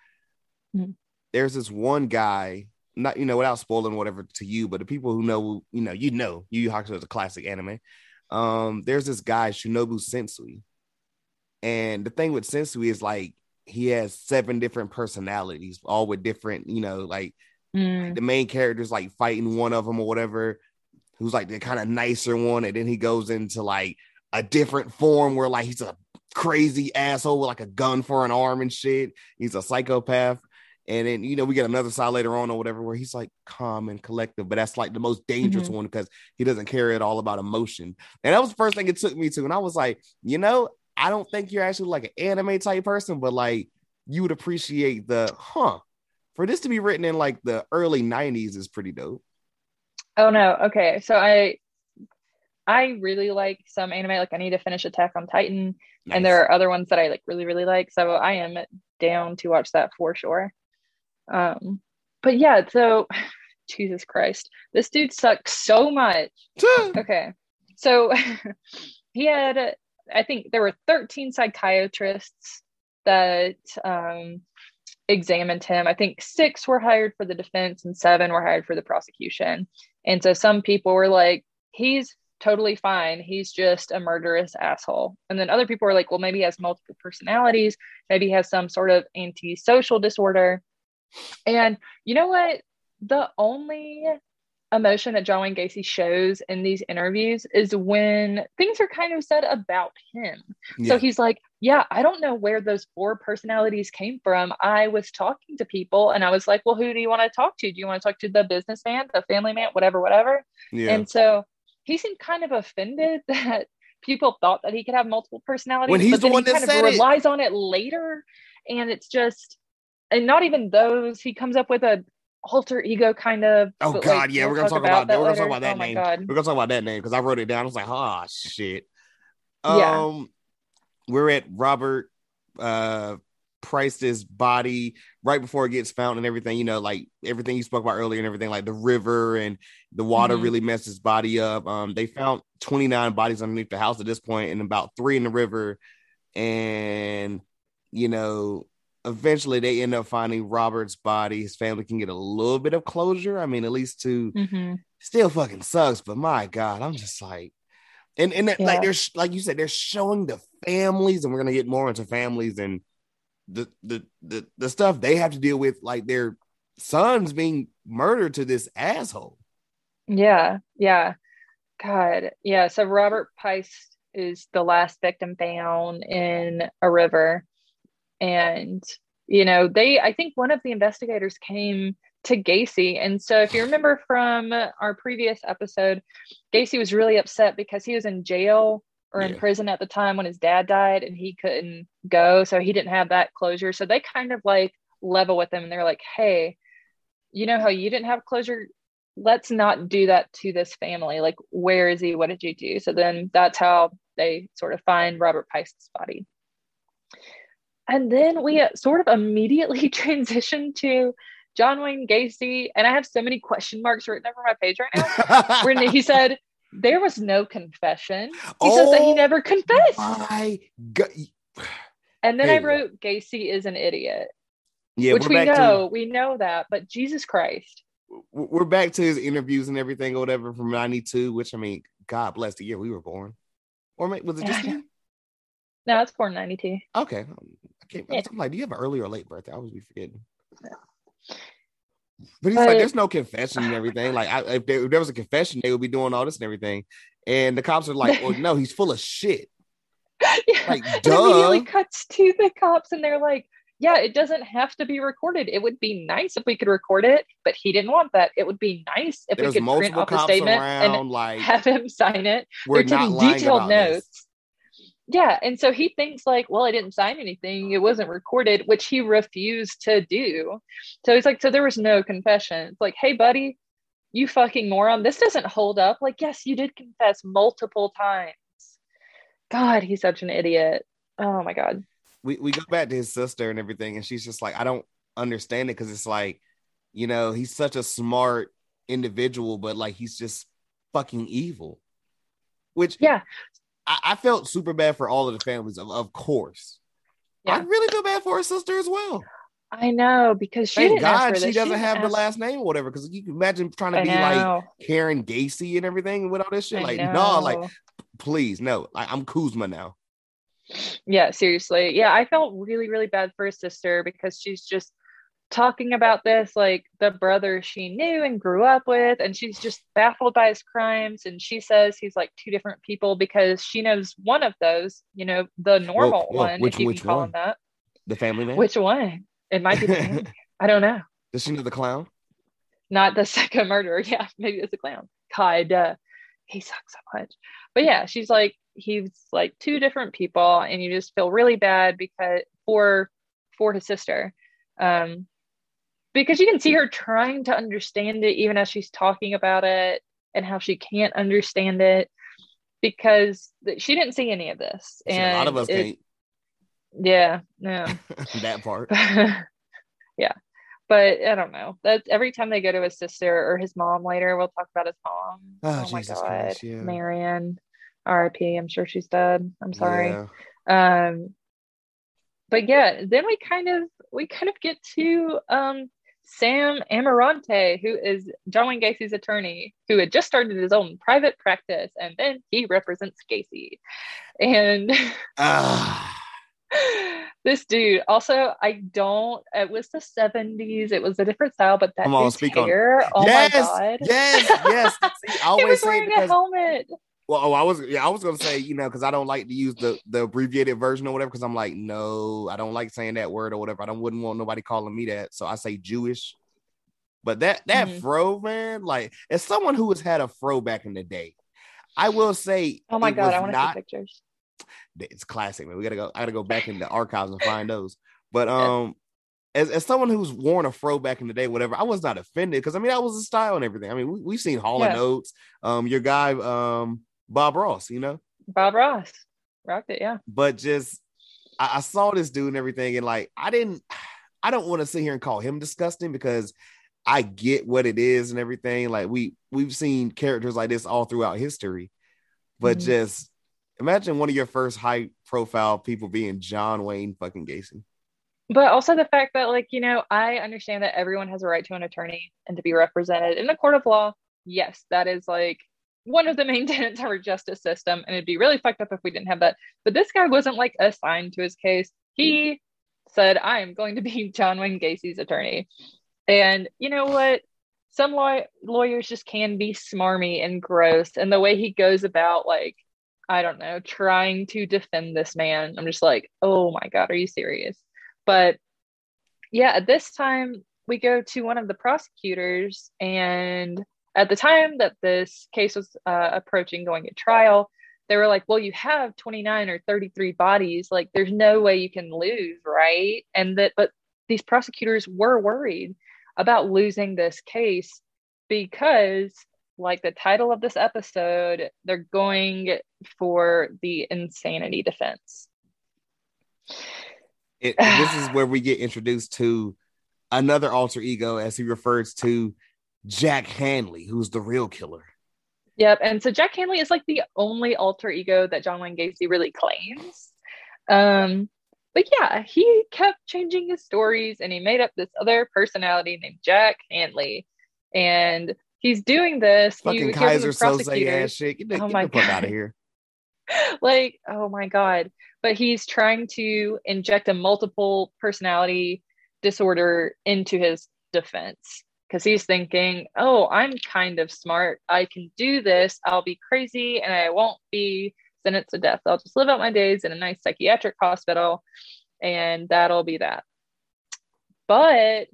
Mhm. There's this one guy, not you know, without spoiling whatever to you, but the people who know, you know, you know, Yu Yu Hakusho is a classic anime. Um, there's this guy Shinobu Sensui, and the thing with Sensui is like he has seven different personalities, all with different, you know, like Mm, the main character's like fighting one of them or whatever, who's like the kind of nicer one, and then he goes into like a different form where like he's a crazy asshole with like a gun for an arm and shit. He's a psychopath. And then you know we get another side later on or whatever where he's like calm and collective, but that's like the most dangerous Mhm. one because he doesn't care at all about emotion. And that was the first thing it took me to, and I was like, you know, I don't think you're actually like an anime type person, but like you would appreciate the huh for this to be written in like the early 90s is pretty dope. Oh no. Okay. So I I really like some anime. Like I need to finish Attack on Titan, and there are other ones that I like really really like. So I am down to watch that for sure. Um, but yeah. So Jesus Christ, this dude sucks so much. Nice. Okay. So he had, I think there were 13 psychiatrists that um, examined him. I think six were hired for the defense and seven were hired for the prosecution. And so some people were like, he's totally fine. He's just a murderous asshole. And then other people were like, well, maybe he has multiple personalities. Maybe he has some sort of antisocial disorder. And you know what? The only emotion that John Wayne Gacy shows in these interviews is when things are kind of said about him. Yeah. So he's like, Yeah, I don't know where those four personalities came from. I was talking to people and I was like, Well, who do you want to talk to? Do you want to talk to the businessman, the family man, whatever, whatever? Yeah. And so he seemed kind of offended that people thought that he could have multiple personalities. When he's the one he that kind of relies it. on it later. And it's just and not even those, he comes up with a alter ego kind of. Oh God, like, yeah, we're gonna talk about, about that. We're gonna talk about that oh name. We're gonna talk about that name because I wrote it down. I was like, oh shit. Um, yeah. we're at Robert uh Piest's body right before it gets found and everything. You know, like everything you spoke about earlier and everything, like the river and the water mm-hmm. really messed his body up. Um, they found 29 bodies underneath the house at this point, and about three in the river. And you know, eventually they end up finding Robert's body. His family can get a little bit of closure. I mean, at least to mm-hmm. still fucking sucks, but my God, I'm just like, and and yeah. like there's like you said, they're showing the families, and we're gonna get more into families and the the the the stuff they have to deal with, like their sons being murdered to this asshole. Yeah, yeah, God, yeah. So Robert Piest is the last victim found in a river and you know they i think one of the investigators came to gacy. And so if you remember from our previous episode gacy was really upset because he was in jail or in yeah. prison at the time when his dad died and he couldn't go. So he didn't have that closure. So they kind of like level with him and they're like hey you know how you didn't have closure? Let's not do that to this family. Like where is he? What did you do? So then that's how they sort of find robert Piest's body and then we sort of immediately transitioned to John Wayne Gacy. And I have so many question marks written over my page right now. where he said, there was no confession. He oh, says that he oh never confessed. My God. And then hey. I wrote, Gacy is an idiot. Yeah, which we know, to, we know that, but Jesus Christ. We're back to his interviews and everything or whatever from 92, which I mean, God bless the year we were born. Or was it just No, it's born 92. Okay can't, yeah. I'm like, do you have an early or late birthday? I always be forgetting. Yeah. But he's but, like, there's no confession and everything. Like, I, if, there, if, there, was a confession, they would be doing all this and everything. And the cops are like, well, no, he's full of shit. Yeah. Like, duh. Immediately cuts to the cops, and they're like, yeah, it doesn't have to be recorded. It would be nice if we could record it, but he didn't want that. It would be nice if There's we could print off the statement around, and like, have him sign it. We're They're taking detailed notes. This yeah and so he thinks like well i didn't sign anything it wasn't recorded which he refused to do. So he's like so there was no confession. It's like hey buddy you fucking moron this doesn't hold up. Like yes you did confess multiple times. God he's such an idiot. Oh my god. We, we go back to his sister and everything and she's just like i don't understand it because it's like you know he's such a smart individual but like he's just fucking evil. Which yeah I, I, felt super bad for all of the families, of, of course. Yeah. I really feel bad for her sister as well. I know because she Thank God she doesn't she have ask... the last name or whatever. Because you can imagine trying to I be know. like Karen Gacy and everything with all this shit. I like, know. no, like, please, no. Like, I'm Kuzma now. Yeah, seriously. Yeah, I felt really, really bad for his sister because she's just talking about this like the brother she knew and grew up with and she's just baffled by his crimes and she says he's like two different people because she knows one of those you know the normal well, well, one which, if you which call one? him that. The family man? Which one? It might be the i don't know. Does she know the clown? Not the second murderer. Yeah maybe it's a clown. Kind uh, he sucks so much. But yeah she's like he's like two different people and you just feel really bad because for for his sister. Um because you can see her trying to understand it even as she's talking about it and how she can't understand it because she didn't see any of this. And a lot of us it, can't. Yeah yeah that part. Yeah but i don't know. That's every time they go to his sister or his mom later we'll talk about his mom. Oh, oh my god Christ, yeah. marion rip i'm sure she's dead. I'm sorry. Yeah. um but yeah, then we kind of we kind of get to um Sam Amirante, who is John Wayne Gacy's attorney, who had just started his own private practice, and then he represents Gacy. And this dude, also, I don't. It was the seventies. It was a different style, but that Come on, speak on it. Oh yes, my god! yes, yes. See, I he always was say it wearing a helmet. Well, oh, I was yeah, I was gonna say you know because I don't like to use the the abbreviated version or whatever because I'm like no, I don't like saying that word or whatever. I don't wouldn't want nobody calling me that, so I say Jewish. But that that Mhm. fro man, like as someone who has had a fro back in the day, I will say Oh my god! I want to see pictures. it's classic, man. We gotta go. I gotta go back in the archives and find those. But um, as as someone who's worn a fro back in the day, whatever, I was not offended because I mean that was a style and everything. I mean we we've seen Hall and Yeah. Oates, um, your guy um Bob Ross, you know, Bob Ross rocked it. Yeah. but just I, I saw this dude and everything, and like I didn't, I don't want to sit here and call him disgusting because I get what it is and everything. Like we we've seen characters like this all throughout history, but Mhm. just imagine one of your first high profile people being John Wayne fucking Gacy. But also the fact that, like, you know, I understand that everyone has a right to an attorney and to be represented in a court of law. Yes, that is like one of the main tenets of our justice system. And it'd be really fucked up if we didn't have that. But this guy wasn't like assigned to his case. He said, I am going to be John Wayne Gacy's attorney. And you know what? Some law- lawyers just can be smarmy and gross. And the way he goes about, like, I don't know, trying to defend this man, I'm just like, oh my God, are you serious? But yeah, at this time, we go to one of the prosecutors, and at the time that this case was uh, approaching going to trial, they were like, well, you have 29 or 33 bodies. Like, there's no way you can lose, right? And that, but these prosecutors were worried about losing this case because, like the title of this episode, they're going for the insanity defense. It, this is where we get introduced to another alter ego, as he refers to Jack Hanley, who's the real killer. Yep. And so Jack Hanley is like the only alter ego that John Wayne Gacy really claims. Um, but yeah, he kept changing his stories and he made up this other personality named Jack Hanley. And he's doing this. Fucking would hear from Keyser Söze ass shit. Get the, Oh get my the fuck God. out of here. like, oh my God. But he's trying to inject a multiple personality disorder into his defense because he's thinking, oh, I'm kind of smart. I can do this. I'll be crazy and I won't be sentenced to death. I'll just live out my days in a nice psychiatric hospital and that'll be that. But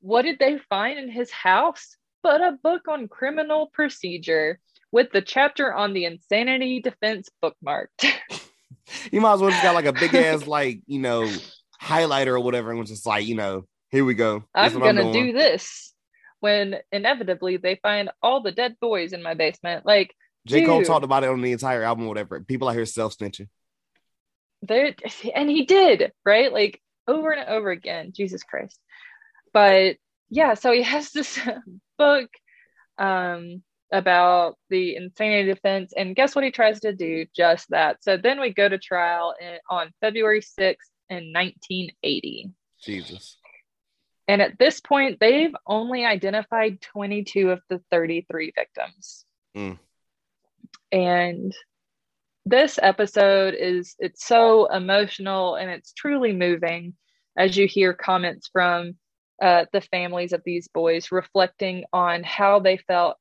what did they find in his house? But a book on criminal procedure with the chapter on the insanity defense bookmarked. You might as well just got like a big ass, like, you know, highlighter or whatever, and was just like, you know, here we go. I'm gonna doing. do this when inevitably they find all the dead boys in my basement. Like J. Cole talked about it on the entire album, whatever. People out here self snitching. there and he did, right? Like over and over again. Jesus Christ. But yeah, so he has this book um about the insanity defense and guess what he tries to do just that so then we go to trial in, on february 6th in 1980 Jesus. And at this point, they've only identified 22 of the 33 victims. Mm. And this episode is it's so emotional and it's truly moving as you hear comments from uh, the families of these boys reflecting on how they felt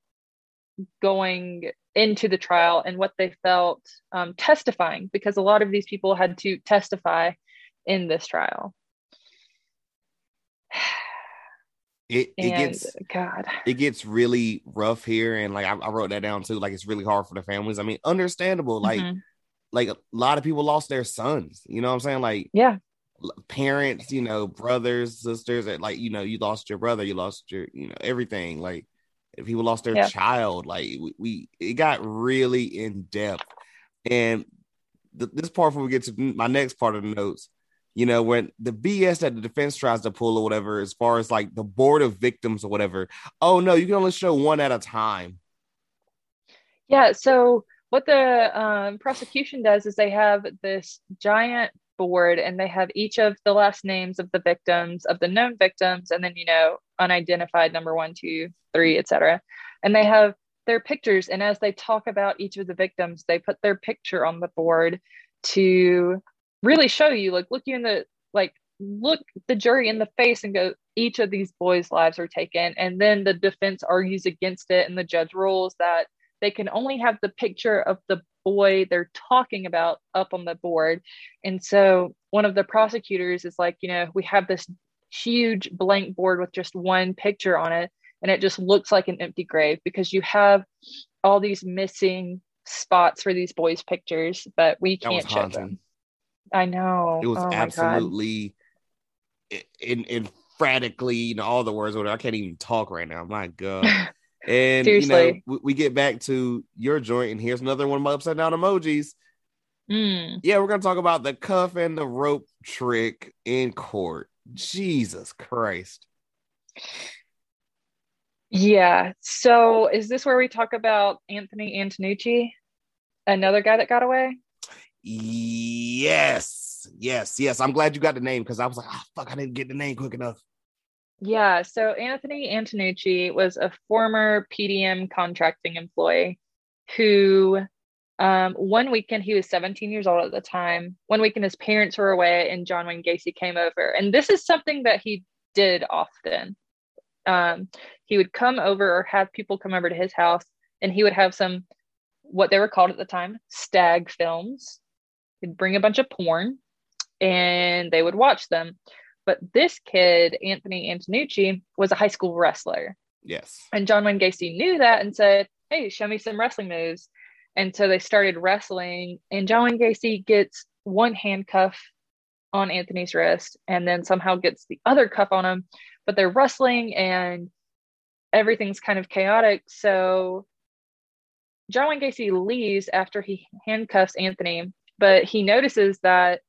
going into the trial and what they felt um, testifying because a lot of these people had to testify in this trial It it gets god it gets really rough here, and like I, I wrote that down too. Like it's really hard for the families. I mean, understandable. Like Mhm. like a lot of people lost their sons. You know what I'm saying? Like yeah parents, you know, brothers, sisters. That like you know, you lost your brother, you lost your you know everything. Like if people lost their Yeah. child, like we, we it got really in depth. And th- this part before we get to my next part of the notes, you know, when the BS that the defense tries to pull or whatever, as far as like the board of victims or whatever. Oh no, you can only show one at a time. Yeah. So what the um, prosecution does is they have this giant board and they have each of the last names of the victims of the known victims and then you know unidentified number one two three etc and they have their pictures and as they talk about each of the victims they put their picture on the board to really show you like look you in the like look the jury in the face and go each of these boys lives are taken. And then the defense argues against it and the judge rules that they can only have the picture of the boy they're talking about up on the board. And so one of the prosecutors is like you know we have this huge blank board with just one picture on it and it just looks like an empty grave because you have all these missing spots for these boys pictures but we can't show them i know It was oh absolutely in emphatically, you know, all the words. Whatever. I can't even talk right now. My God. And you know, we, we get back to your joint, and here's another one of my upside down emojis. Mm. Yeah, we're gonna talk about the cuff and the rope trick in court. Jesus Christ. Yeah. So is this where we talk about Anthony Antonucci, another guy that got away? Yes, yes, yes. I'm glad you got the name because I was like, oh fuck, I didn't get the name quick enough. Yeah. So Anthony Antonucci was a former PDM contracting employee who, um, one weekend, he was 17 years old at the time. One weekend, his parents were away and John Wayne Gacy came over. And this is something that he did often. Um, he would come over or have people come over to his house and he would have some, what they were called at the time, stag films. He'd bring a bunch of porn and they would watch them. But this kid, Anthony Antonucci, was a high school wrestler. Yes. And John Wayne Gacy knew that and said, Hey, show me some wrestling moves. And so they started wrestling. And John Wayne Gacy gets one handcuff on Anthony's wrist and then somehow gets the other cuff on him. But they're wrestling and everything's kind of chaotic. So John Wayne Gacy leaves after he handcuffs Anthony, but he notices that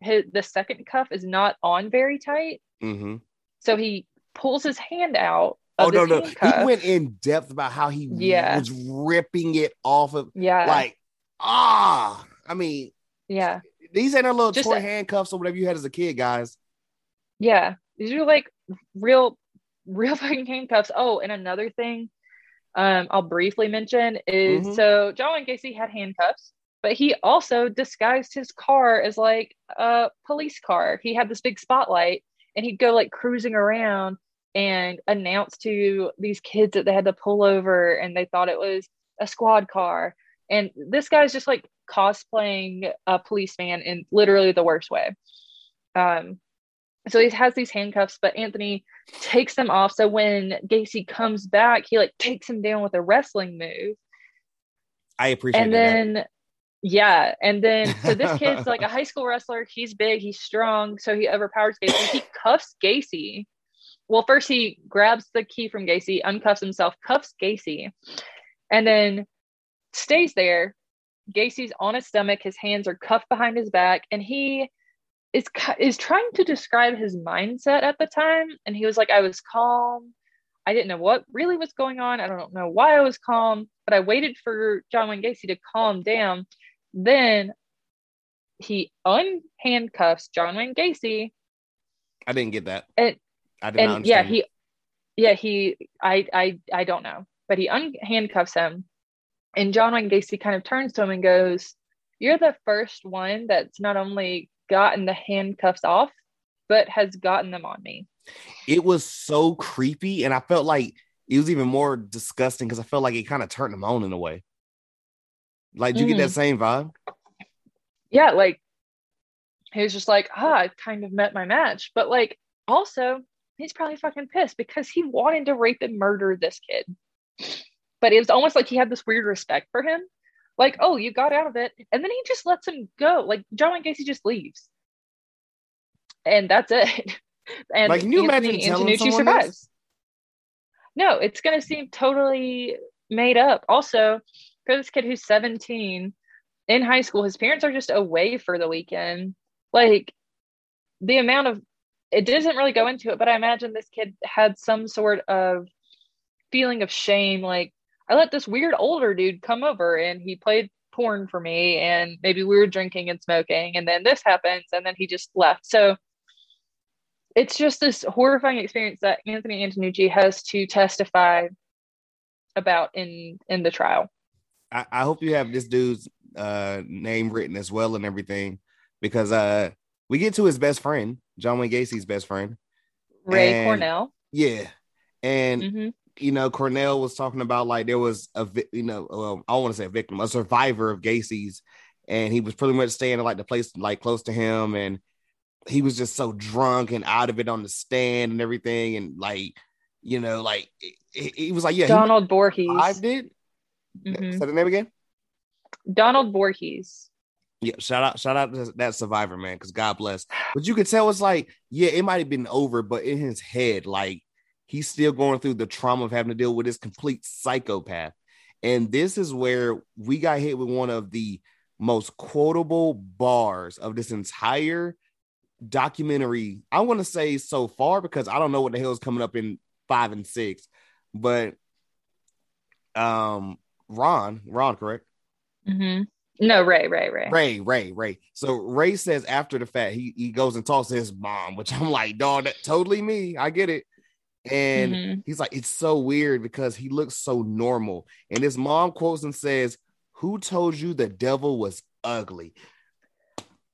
his, the second cuff is not on very tight. Mm-hmm. So he pulls his hand out. Of Oh no, no. handcuff. He went in depth about how he Yeah. was ripping it off of Yeah. like ah. I mean, yeah. these ain't no little Just toy a- handcuffs or whatever you had as a kid, guys. Yeah. These are like real, real fucking handcuffs. Oh, and another thing um, I'll briefly mention is Mhm. so John Wayne Gacy had handcuffs, but he also disguised his car as like a police car. He had this big spotlight and he'd go like cruising around and announce to these kids that they had to pull over and they thought it was a squad car. And this guy's just like cosplaying a policeman in literally the worst way. Um, so he has these handcuffs, but Anthony takes them off. So when Gacy comes back, he like takes him down with a wrestling move. I appreciate and that. Yeah, and then so this kid's like a high school wrestler. He's big, he's strong, so he overpowers Gacy. He cuffs Gacy. Well, first he grabs the key from Gacy, uncuffs himself, cuffs Gacy, and then stays there. Gacy's on his stomach, his hands are cuffed behind his back, and he is is trying to describe his mindset at the time. And he was like, "I was calm. I didn't know what really was going on. I don't know why I was calm, but I waited for John Wayne Gacy to calm down. Then he unhandcuffs John Wayne Gacy, I didn't get that. and I did not understand. yeah, he, yeah, he, I, I, I don't know, but he unhandcuffs him, and John Wayne Gacy kind of turns to him and goes, "You're the first one that's not only gotten the handcuffs off, but has gotten them on me." it was so creepy, and I felt like it was even more disgusting because I felt like it kind of turned him on in a way. Like, you get Mm. that same vibe? yeah, like he was just like, ah, I kind of met my match. But like also, he's probably fucking pissed because he wanted to rape and murder this kid. But it was almost like he had this weird respect for him. Like, oh, you got out of it. And then he just lets him go. Like John Wayne Gacy just leaves. And that's it. And Like, can you imagine Anthony telling Antonucci someone this? survives. No, it's gonna seem totally made up. Also, for this kid who's 17 in high school, his parents are just away for the weekend. Like the amount of it doesn't really go into it, but I imagine this kid had some sort of feeling of shame. Like, I let this weird older dude come over and he played porn for me and maybe we were drinking and smoking and then this happens and then he just left so it's just this horrifying experience that anthony antonucci has to testify about in in the trial I, I hope you have this dude's uh name written as well and everything because uh we get to his best friend john wayne gacy's best friend. Ray And- cornell. Yeah. And hmm you know, Cornell was talking about like there was a vi- you know, well, I want to say a victim, a survivor of Gacy's, and he was pretty much staying in like the place like close to him, and he was just so drunk and out of it on the stand and everything, and like you know, like he, was like, yeah, donald he voorhees. survived it. Mhm. Say the name again. donald voorhees Yeah, shout out, shout out to that survivor man, because God bless. But you could tell it's like, yeah, it might have been over, but in his head, like he's still going through the trauma of having to deal with this complete psychopath. And this is where we got hit with one of the most quotable bars of this entire documentary. I want to say so far because I don't know what the hell is coming up in five and six, but um, Ron, Ron, correct? hmm no ray ray ray Ray, Ray, Ray. So Ray says after the fact, he, he goes and talks to his mom, which I'm like, dog, that totally me. I get it. And Mhm. he's like, it's so weird because he looks so normal. And his mom quotes and says, Who told you the devil was ugly?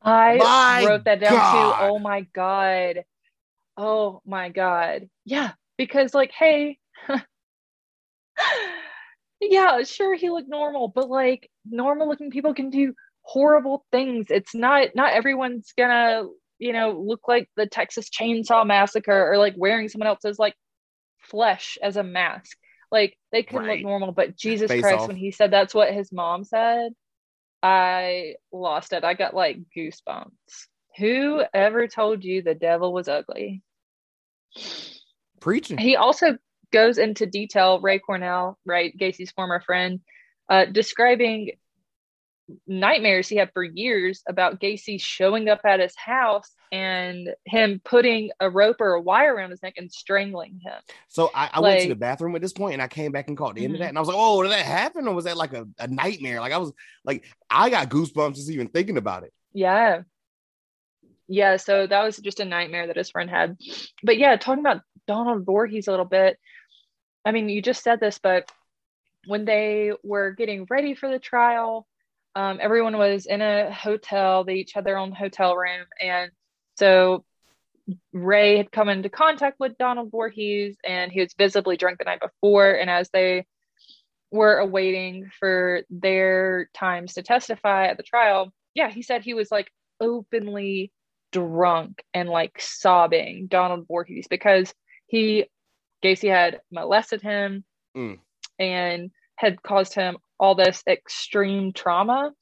I My wrote that down God. too. Oh my god. Oh my god. Yeah, because like, hey, yeah, sure he looked normal, but like normal looking people can do horrible things. It's not not everyone's gonna, you know, look like the Texas Chainsaw Massacre or like wearing someone else's like flesh as a mask. Like they can Right. look normal, but Jesus Face Christ, off. when he said that's what his mom said, I lost it. I got like goosebumps. Who ever told you the devil was ugly? Preaching. He also goes into detail, Ray Cornell, right, Gacy's former friend, uh, describing nightmares he had for years about Gacy showing up at his house and him putting a rope or a wire around his neck and strangling him. So I, I went to the bathroom at this point and I came back and caught the end of Mhm. that. And I was like, Oh, did that happen? Or was that like a, a nightmare? Like I was like, I got goosebumps just even thinking about it. Yeah. Yeah, so that was just a nightmare that his friend had. But yeah, talking about Donald Voorhees a little bit. I mean, you just said this, but when they were getting ready for the trial, um, everyone was in a hotel. They each had their own hotel room. And so Ray had come into contact with Donald Voorhees and he was visibly drunk the night before. And as they were awaiting for their times to testify at the trial, yeah, he said he was like openly drunk and like sobbing, Donald Voorhees, because he, Gacy had molested him Mm. and had caused him all this extreme trauma.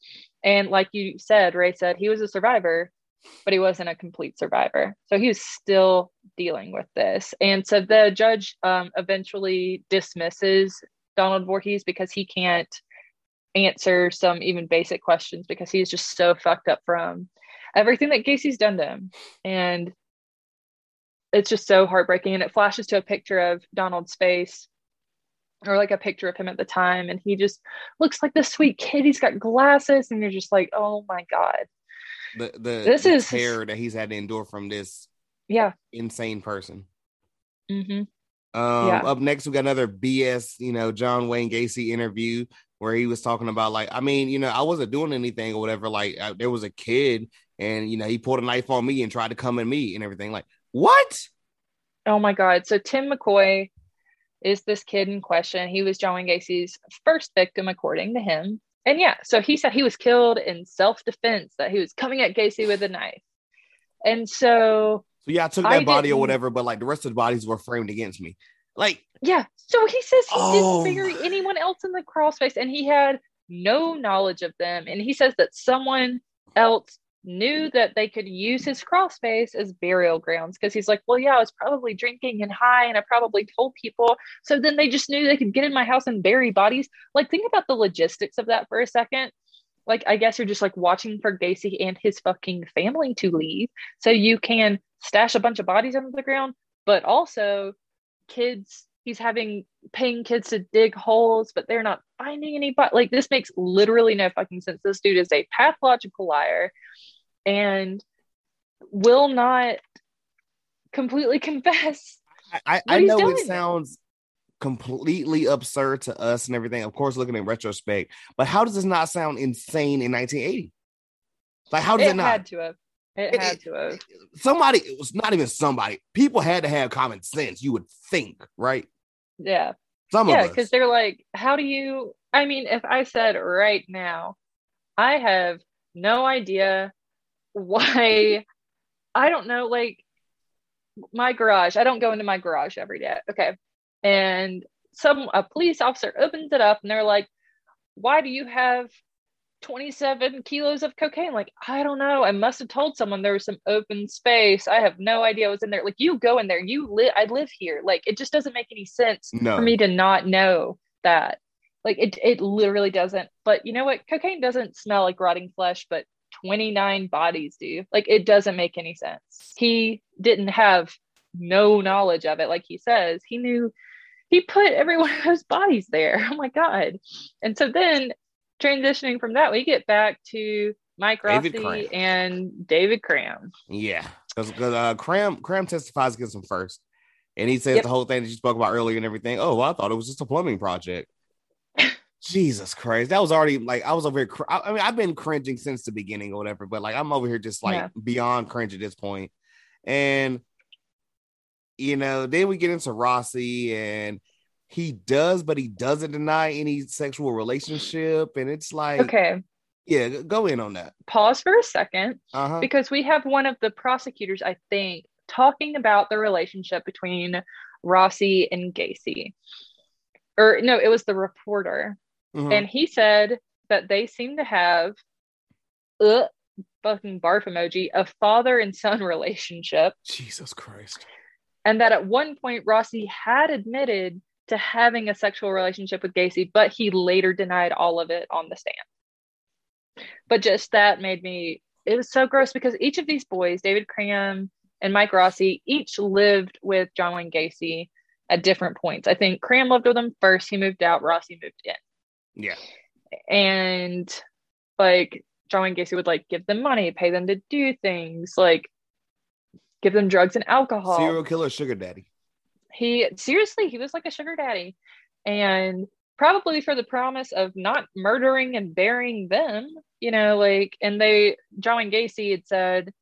And like you said, Ray said he was a survivor, but he wasn't a complete survivor. So he was still dealing with this. And so the judge um, eventually dismisses Donald Voorhees because he can't answer some even basic questions because he's just so fucked up from everything that Gacy's done to him. And it's just so heartbreaking. And it flashes to a picture of Donald's face or like a picture of him at the time. And he just looks like this sweet kid. He's got glasses, and you're just like, oh my God. The the, This the is- terror that he's had to endure from this Yeah. insane person. hmm Um, Yeah. Up next, we got another BS, you know, John Wayne Gacy interview where he was talking about like, I mean, you know, I wasn't doing anything or whatever. Like, I, there was a kid, and you know, he pulled a knife on me and tried to come at me and everything. Like, what? Oh my God. So Tim McCoy is this kid in question. He was John Wayne Gacy's first victim, according to him. And yeah, so he said he was killed in self defense, that he was coming at Gacy with a knife. And so, So yeah, I took that I body or whatever, but like the rest of the bodies were framed against me. Like, yeah, so he says he Oh didn't bury anyone else in the crawl space and he had no knowledge of them. And he says that someone else knew that they could use his crawl space as burial grounds because he's like, well, yeah, I was probably drinking and high and I probably told people. So then they just knew they could get in my house and bury bodies. Like, think about the logistics of that for a second. Like, I guess you're just like watching for Gacy and his fucking family to leave. So you can stash a bunch of bodies under the ground, but also kids he's having paying kids to dig holes, but they're not finding anybody. Like this makes literally no fucking sense. This dude is a pathological liar and will not completely confess. I, I, I know it sounds completely absurd to us and everything. Of course, looking in retrospect, but how does this not sound insane in 1980? Like, how does it, it not? Had to have. It, it had to have. Somebody, it was not even somebody. People had to have common sense. You would think, right? Yeah. Some yeah, because they're like, how do you? I mean, if I said right now, I have no idea why. I don't know, like my garage. I don't go into my garage every day. Okay, and some a police officer opens it up, and they're like, "Why do you have 27 kilos of cocaine. Like, I don't know. I must have told someone there was some open space. I have no idea what's in there. Like, you go in there, you live, I live here. Like, it just doesn't make any sense no. for me to not know that. Like, it, it literally doesn't. But you know what? Cocaine doesn't smell like rotting flesh, but 29 bodies do. Like, it doesn't make any sense. He didn't have no knowledge of it. Like he says, he knew he put every one of those bodies there. Oh my God. And so then transitioning from that, we get back to Mike Rossi and David Cram. Yeah, because uh, Cram Cram testifies against him first, and he says yep. the whole thing that you spoke about earlier and everything. Oh, well, I thought it was just a plumbing project. Jesus Christ, that was already like I was over here. Cr- I, mean, I've been cringing since the beginning or whatever, but like I'm over here just like yeah. beyond cringe at this point. And you know, then we get into Rossi and he does, but he doesn't deny any sexual relationship. And it's like, okay. Yeah, go in on that. Pause for a 2nd uh-huh. because we have one of the prosecutors, I think, talking about the relationship between Rossi and Gacy. Or no, it was the reporter. Mm-hmm. And he said that they seem to have uh, fucking barf emoji, a father and son relationship. Jesus Christ. And that at one point Rossi had admitted to having a sexual relationship with Gacy, but he later denied all of it on the stand. But just that made me, it was so gross because each of these boys, David Cram and Mike Rossi, each lived with John Wayne Gacy at different points. I think Cram lived with him first, he moved out, Rossi moved in. Yeah. And like John Wayne Gacy would like give them money, pay them to do things, like give them drugs and alcohol. Serial killer sugar daddy he seriously he was like a sugar daddy and probably for the promise of not murdering and burying them you know like and they john and gacy had said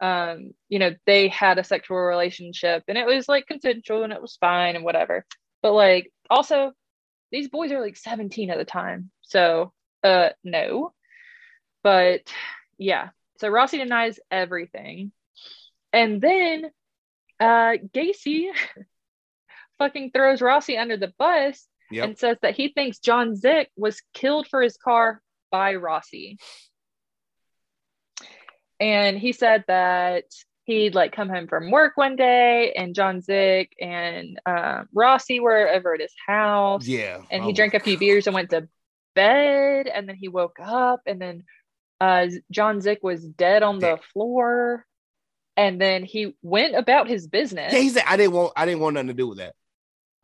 um you know they had a sexual relationship and it was like consensual and it was fine and whatever but like also these boys are like 17 at the time so uh no but yeah so rossi denies everything and then uh gacy fucking throws Rossi under the bus yep. and says that he thinks John Szyc was killed for his car by Rossi. And he said that he'd like come home from work one day and John Szyc and uh, Rossi were over at his house. Yeah. And oh he drank a few beers and went to bed. And then he woke up and then uh, John Szyc was dead on the floor. And then he went about his business. Yeah, he said, I didn't want I didn't want nothing to do with that.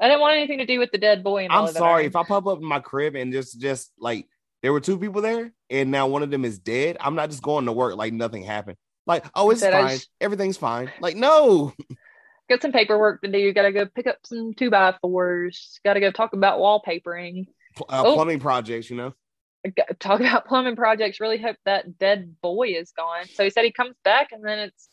I didn't want anything to do with the dead boy. I'm sorry if I pop up in my crib and just just like there were two people there and now one of them is dead. I'm not just going to work like nothing happened. Like oh it's fine, everything's fine. Like no. Got some paperwork to do. You got to go pick up some two by fours. Got to go talk about wallpapering. Uh, oh. Plumbing projects, you know. Talk about plumbing projects. Really hope that dead boy is gone. So he said he comes back and then it's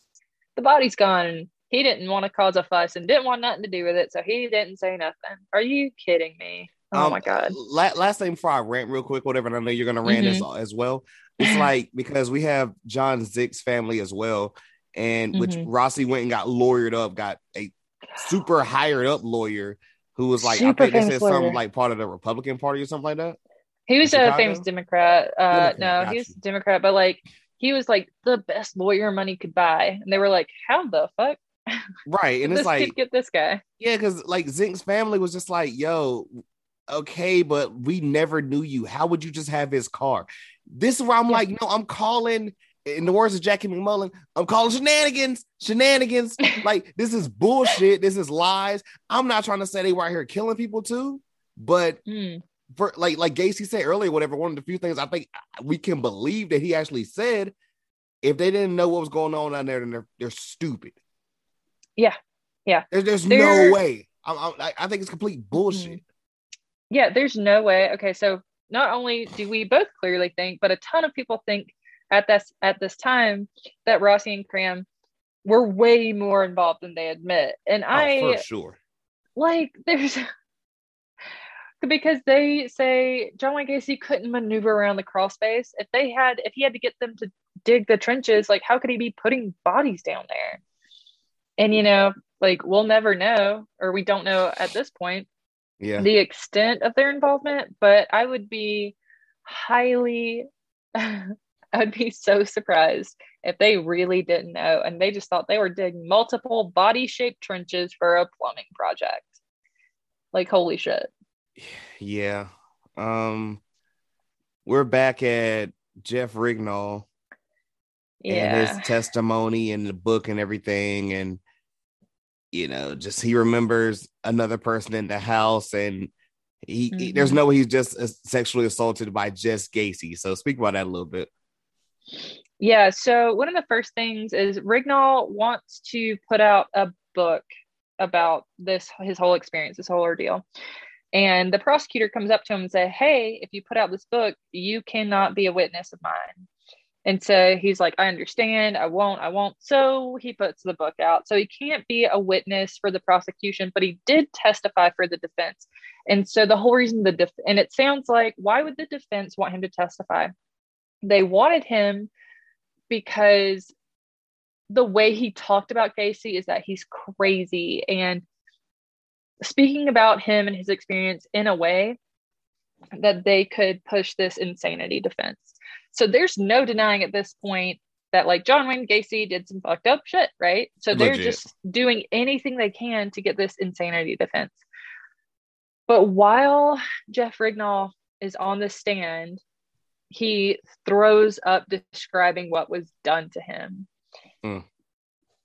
the body's gone he didn't want to cause a fuss and didn't want nothing to do with it, so he didn't say nothing. Are you kidding me? Oh um, my god! La- last thing before I rant real quick, whatever. and I know you're gonna rant mm-hmm. as, as well. It's like because we have John Szyc's family as well, and mm-hmm. which Rossi went and got lawyered up, got a super hired up lawyer who was like super I think they said something like part of the Republican Party or something like that. He was a famous Democrat. Uh, Democrat, no, he was a Democrat, but like he was like the best lawyer money could buy, and they were like, "How the fuck right and it's like get this guy yeah because like zink's family was just like yo okay but we never knew you how would you just have his car this is where i'm like no i'm calling in the words of Jackie McMullen, I'm calling shenanigans, shenanigans. like this is bullshit. This is lies. I'm not trying to say they were out here killing people too, but Mm. for like like Gacy said earlier, whatever. One of the few things I think we can believe that he actually said. If they didn't know what was going on down there, then they're they're stupid. Yeah. Yeah. There's there's They're- no way. I'm, I'm, I- I think it's complete bullshit. Yeah, there's no way. Okay, so not only do we both clearly think, but a ton of people think at this at this time that Rossi and Cram were way more involved than they admit. And I oh, for sure. like there's because they say John Wayne Gacy couldn't maneuver around the crawl space. If they had if he had to get them to dig the trenches, like how could he be putting bodies down there? And you know, like we'll never know, or we don't know at this point Yeah. the extent of their involvement, but I would be highly, I would be so surprised if they really didn't know and they just thought they were digging multiple body shaped trenches for a plumbing project. Like, holy shit. Yeah. Um we're back at Jeff Rignall and his testimony and the book and everything and you know just he remembers another person in the house and he, he- there's Mhm. no way he's just uh, sexually assaulted by just Gacy. So speak about that a little bit. Yeah. So one of the first things is Rignall wants to put out a book about this his whole experience, this whole ordeal. And the prosecutor comes up to him and say, "Hey, if you put out this book, you cannot be a witness of mine." And so he's like, "I understand. I won't. I won't." So he puts the book out. So he can't be a witness for the prosecution, but he did testify for the defense. And so the whole reason the def- and it sounds like why would the defense want him to testify? They wanted him because the way he talked about Gacy is that he's crazy and speaking about him and his experience in a way that they could push this insanity defense. So there's no denying at this point that like John Wayne Gacy did some fucked up shit, right? So they're Legit. just doing anything they can to get this insanity defense. But while Jeff Rignall is on the stand, he throws up describing what was done to him Mm.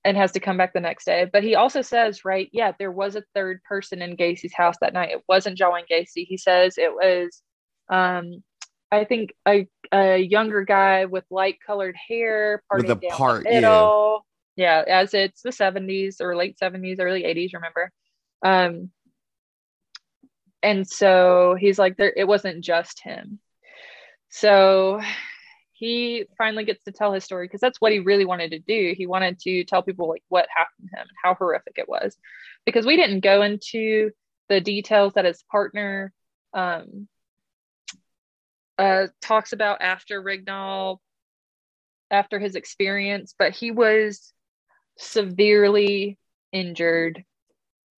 And has to come back the next day. But he also says, right, yeah, there was a third person in Gacy's house that night. It wasn't John Gacy. He says it was, um, I think, a, a younger guy with light colored hair, With a part, yeah. Yeah, as it's the 70s or late 70s, early 80s, remember? Um, and so he's like, there, it wasn't just him. So he finally gets to tell his story because that's what he really wanted to do. He wanted to tell people like what happened to him and how horrific it was. Because we didn't go into the details that his partner um, uh, talks about after Rignall, after his experience, but he was severely injured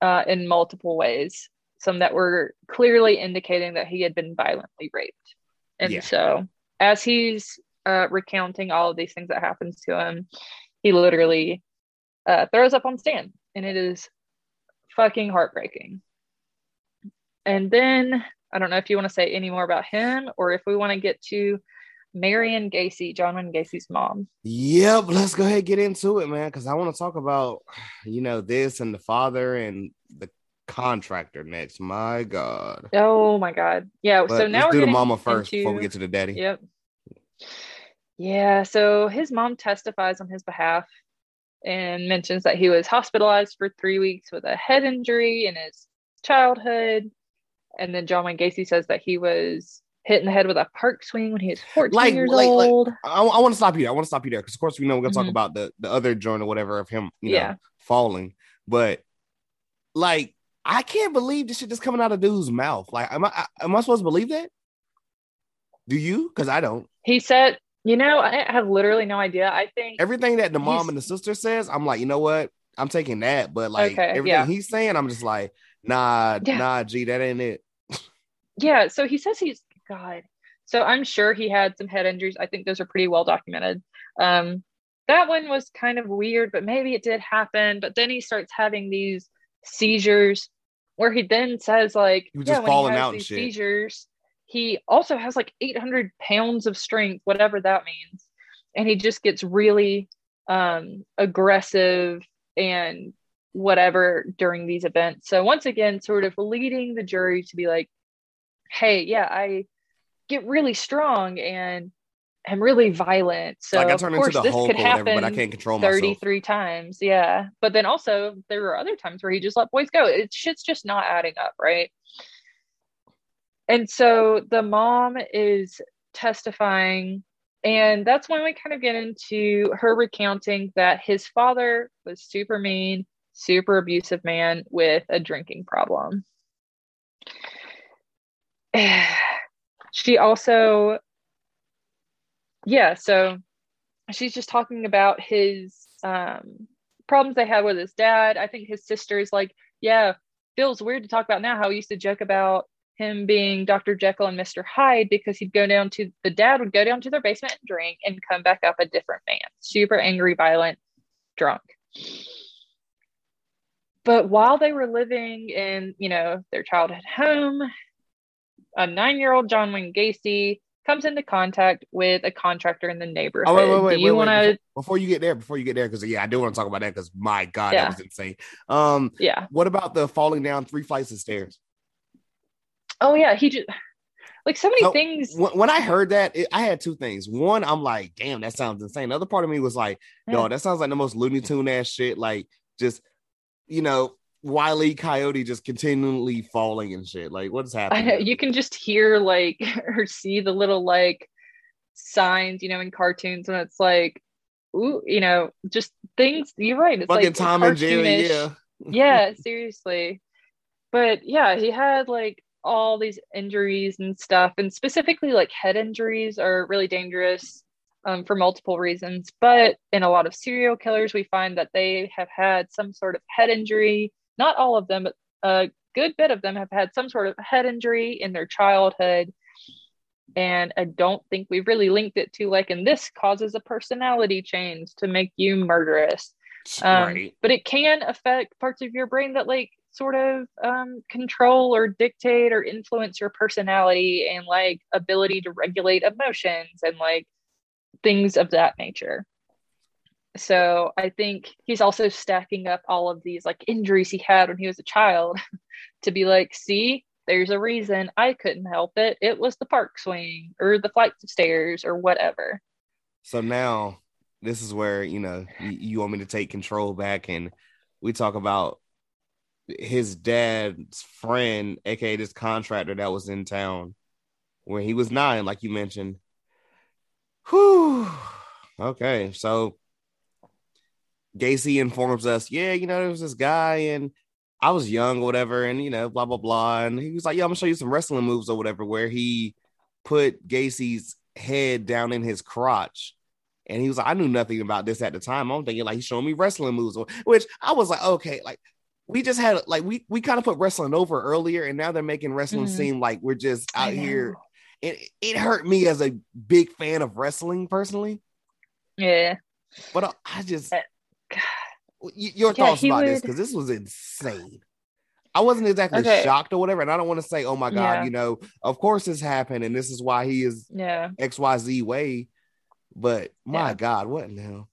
uh, in multiple ways. Some that were clearly indicating that he had been violently raped. And Yeah. so, as he's uh, recounting all of these things that happens to him, he literally uh, throws up on Stan, and it is fucking heartbreaking. And then I don't know if you want to say any more about him, or if we want to get to Marion Gacy, John Wayne Gacy's mom. Yep, let's go ahead and get into it, man. Because I want to talk about, you know, this and the father and the contractor next. My God. Oh my God, yeah. But so now let's we're do the mama first before we get to the daddy. Yep. Yeah, so his mom testifies on his behalf and mentions that he was hospitalized for three weeks with a head injury in his childhood. And then John Wayne Gacy says that he was hit in the head with a park swing when he was 14 Like- years like- like- old. I, I want to stop you there. I want to stop you there because, of course, we know we're gonna talk Mhm. about the the other joint or whatever of him, you know, Yeah. falling. But like, I can't believe this shit just coming out of dude's mouth. Like, am I am I supposed to believe that? Do you? Because I don't. He said, you know, I have literally no idea. I think Everything that the mom and the sister says, I'm like, you know what? I'm taking that. But like Okay, everything yeah. he's saying, I'm just like, nah, Yeah. nah, G, that ain't it. Yeah, so he says he's God. So I'm sure he had some head injuries. I think those are pretty well documented. Um, that one was kind of weird, but maybe it did happen. But then he starts having these seizures where he then says, like, He was yeah, just when he falling has out and these seizures, he also has like 800 pounds of strength, whatever that means. and he just gets really um, aggressive and whatever during these events. So once again, sort of leading the jury to be like, "Hey, yeah, I get really strong and I'm really violent. So like I of turn into course the this could happen but I can't control myself. 33 times. Yeah. But then also there were other times where he just let boys go. It shit's just not adding up, right? And so the mom is testifying and that's when we kind of get into her recounting that his father was super mean, super abusive man with a drinking problem. she also yeah so she's just talking about his um problems they had with his dad i think his sister's like yeah feels weird to talk about now how he used to joke about him being dr jekyll and mr hyde because he'd go down to the dad would go down to their basement and drink and come back up a different man super angry violent drunk but while they were living in you know their childhood home a nine-year-old john wayne gacy comes into contact with a contractor in the neighborhood. Oh wait, wait, wait, Do you want to? Before, before you get there, before you get there, because yeah, I do want to talk about that because my god, Yeah. that was insane. Um, Yeah. what about the falling down three flights of stairs? Oh yeah. He just like so many So, things. When, when I heard that, it, I had two things. One, I'm like, damn, that sounds insane. The other part of me was like, Yeah. no, that sounds like the most Looney Tune ass shit. Like, just you know, Wile E. Coyote just continually falling and shit. Like, what is happening? know, you can just hear like or see the little like signs, you know, in cartoons and it's like, ooh, you know, just things. You're right. It's fucking like Tom and Jerry. Yeah, yeah, seriously. But yeah, he had like all these injuries and stuff, and specifically like head injuries are really dangerous um, for multiple reasons. But in a lot of serial killers, we find that they have had some sort of head injury. Not all of them, but a good bit of them have had some sort of head injury in their childhood. And I don't think we've really linked it to like, and this causes a personality change to make you murderous um, right. but it can affect parts of your brain that like sort of um, control or dictate or influence your personality and like ability to regulate emotions and like things of that nature. So i think he's also stacking up all of these like injuries he had when he was a child to be like see there's a reason i couldn't help it. It was the park swing or the flights of stairs or whatever. So now this is where you know you, you want me to take control back, and we talk about his dad's friend, aka this contractor that was in town when he was nine, like you mentioned. Whew. Okay, so Gacy informs us, yeah, you know, there was this guy, and I was young or whatever, and you know, blah blah blah, and he was like, yeah, I'm gonna show you some wrestling moves or whatever, where he put Gacy's head down in his crotch. And he was like, I knew nothing about this at the time. I'm thinking like he's showing me wrestling moves, which I was like, okay, like we just had like we we kind of put wrestling over earlier, and now they're making wrestling Mhm. seem like we're just out here. It it hurt me as a big fan of wrestling personally, yeah but I, I just Uh, y- your thoughts he about this because this was insane. I wasn't exactly Okay. shocked or whatever, and I don't want to say, oh my god, Yeah. you know, of course this happened, and this is why he is yeah X Y Z way. But my Yeah. God, what now?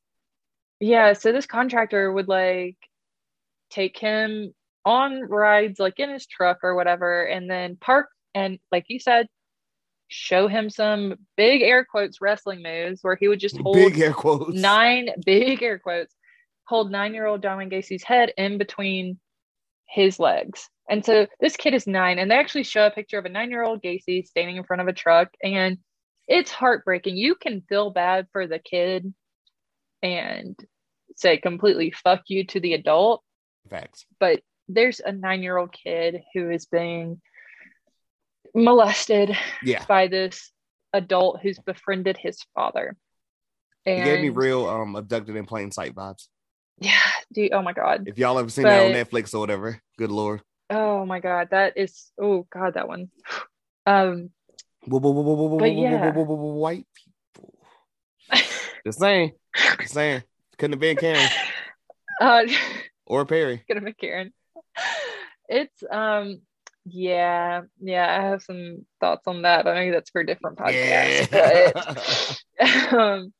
Yeah, so this contractor would like take him on rides like in his truck or whatever, and then park and like you said, show him some big air quotes wrestling moves where he would just hold Big air quotes. nine big air quotes, hold nine year old John Wayne Gacy's head in between his legs. And so this kid is nine, and they actually show a picture of a nine year old Gacy standing in front of a truck, and it's heartbreaking. You can feel bad for the kid and say completely fuck you to the adult, Facts. but there's a nine year old kid who is being molested Yeah. by this adult who's befriended his father. It gave me real um abducted in plain sight vibes. yeah, dude, oh my god. If y'all ever seen that on Netflix or whatever, good lord. Oh my god, that is oh god, that one. Um But yeah. white people. Just saying. Just saying. Couldn't have been Karen uh or Perry. gonna be Karen. It's um yeah, yeah, I have some thoughts on that, but maybe that's for a different podcast. Yeah. But um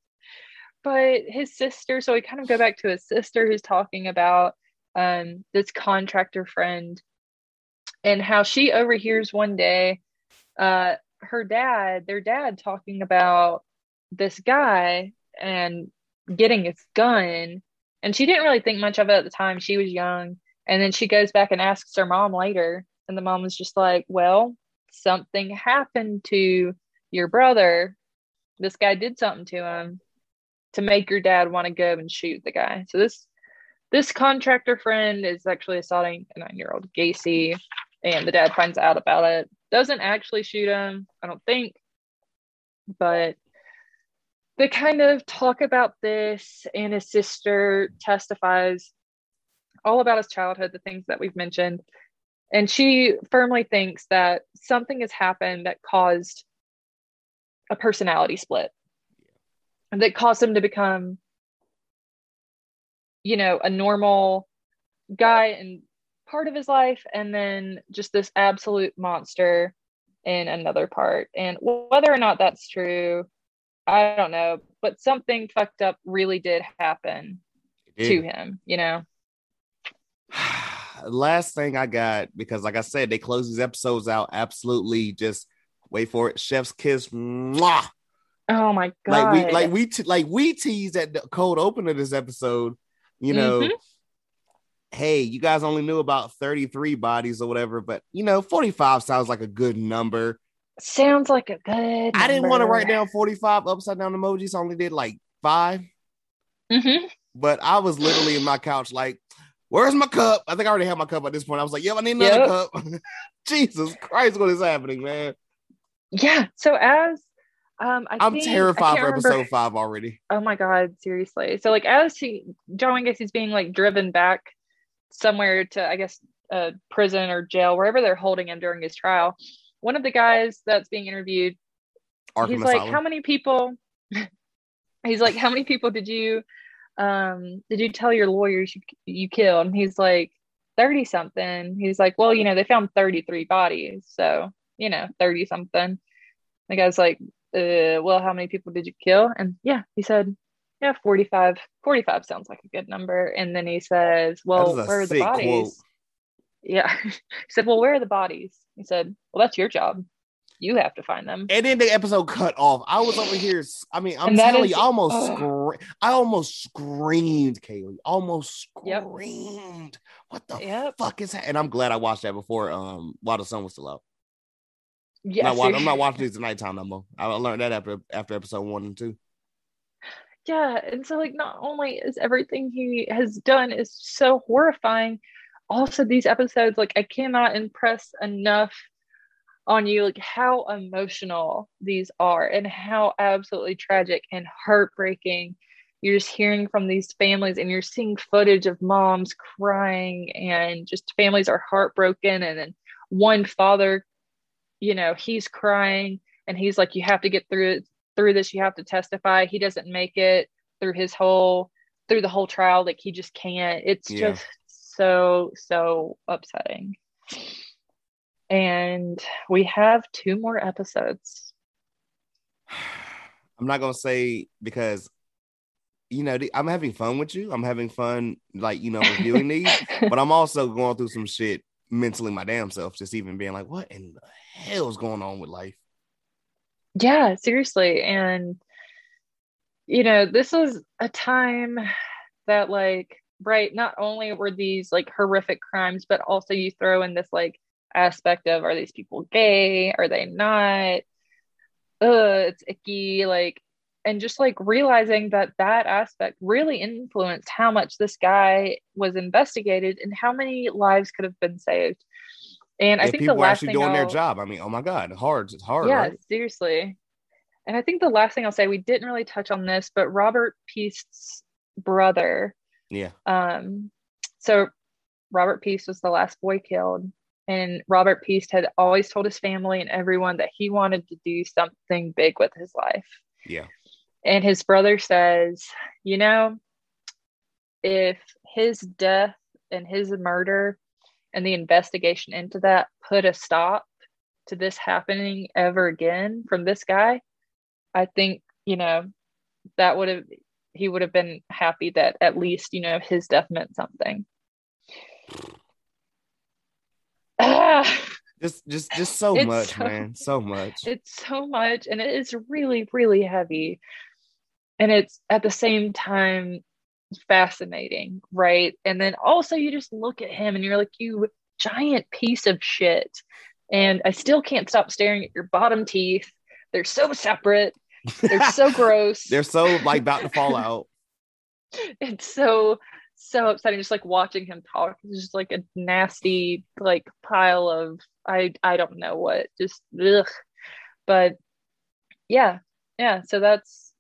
but his sister, so we kind of go back to his sister who's talking about um, this contractor friend and how she overhears one day uh, her dad, their dad, talking about this guy and getting his gun. And she didn't really think much of it at the time. She was young. And then she goes back and asks her mom later. And the mom was just like, Well, something happened to your brother. This guy did something to him to make your dad want to go and shoot the guy. So this this contractor friend is actually assaulting a nine year old Gacy, and the dad finds out about it. Doesn't actually shoot him, I don't think, but they kind of talk about this, and his sister testifies all about his childhood, the things that we've mentioned. And she firmly thinks that something has happened that caused a personality split that caused him to become you know a normal guy in part of his life and then just this absolute monster in another part and whether or not that's true i don't know but something fucked up really did happen did. to him you know last thing i got because like i said they close these episodes out absolutely just wait for it chef's kiss mwah! Oh my god! Like we like we te- like we teased at the cold open of this episode. You know, mm-hmm. hey, you guys only knew about thirty three bodies or whatever, but you know, forty five sounds like a good number. Sounds like a good. Number. I didn't want to write down forty five upside down emojis. I only did like 5 mm-hmm. But I was literally in my couch like. Where's my cup? I think I already have my cup at this point. I was like, "Yep, I need another yep. cup." Jesus Christ, what is happening, man? Yeah. So as um, I am terrified for episode five already. Oh my god, seriously. So like as he John Gacy's being like driven back somewhere to I guess a prison or jail, wherever they're holding him during his trial, one of the guys that's being interviewed, Arkham he's Asylum. like, How many people he's like, How many people did you um did you tell your lawyers you, you killed? And he's like, 30 something. He's like, Well, you know, they found 33 bodies, so you know, 30 something. The guy's like, uh, well, how many people did you kill? And yeah, he said, yeah, 45. 45 sounds like a good number. And then he says, well, where are the bodies? Quote. Yeah. he said, well, where are the bodies? He said, well, that's your job. You have to find them. And then the episode cut off. I was over here. I mean, I'm telling you, I almost uh, scre- I almost screamed, Kaylee. Almost screamed. Yep. What the yep. fuck is that? And I'm glad I watched that before um while the sun was still out. Yeah, I'm not, watching, I'm not watching these at nighttime no more. I learned that after after episode one and two. Yeah, and so like not only is everything he has done is so horrifying, also these episodes like I cannot impress enough on you like how emotional these are and how absolutely tragic and heartbreaking. You're just hearing from these families and you're seeing footage of moms crying and just families are heartbroken and then one father you know he's crying and he's like you have to get through through this. You have to testify. He doesn't make it through his whole through the whole trial. Like he just can't. It's yeah. just so so upsetting. And we have two more episodes. I'm not gonna say because you know i'm having fun with you. I'm having fun like you know reviewing these but i'm also going through some shit mentally my damn self just even being like what in the hell's going on with life? Yeah seriously. And you know this was a time that like right not only were these like horrific crimes but also you throw in this like aspect of are these people gay are they not uh it's icky like and just like realizing that that aspect really influenced how much this guy was investigated and how many lives could have been saved. And I think people the last actually doing I'll, their job. I mean, oh my god, hard, it's hard. Yeah, right? seriously. And I think the last thing I'll say, we didn't really touch on this, but Robert Piest's brother. Yeah. Um. So Robert Piest was the last boy killed, and Robert Piest had always told his family and everyone that he wanted to do something big with his life. Yeah. And his brother says, you know, if his death and his murder and the investigation into that put a stop to this happening ever again from this guy, I think, you know, that would have he would have been happy that at least, you know, his death meant something. Just just just so It's much, so- man. So much. it's so much and it is really, really heavy. And it's at the same time fascinating, right? And then also you just look at him and you're like, you giant piece of shit. And I still can't stop staring at your bottom teeth. They're so separate. They're so gross. They're so like about to fall out. it's so so upsetting just like watching him talk it's just like a nasty like pile of i i don't know what just ugh. but yeah yeah so that's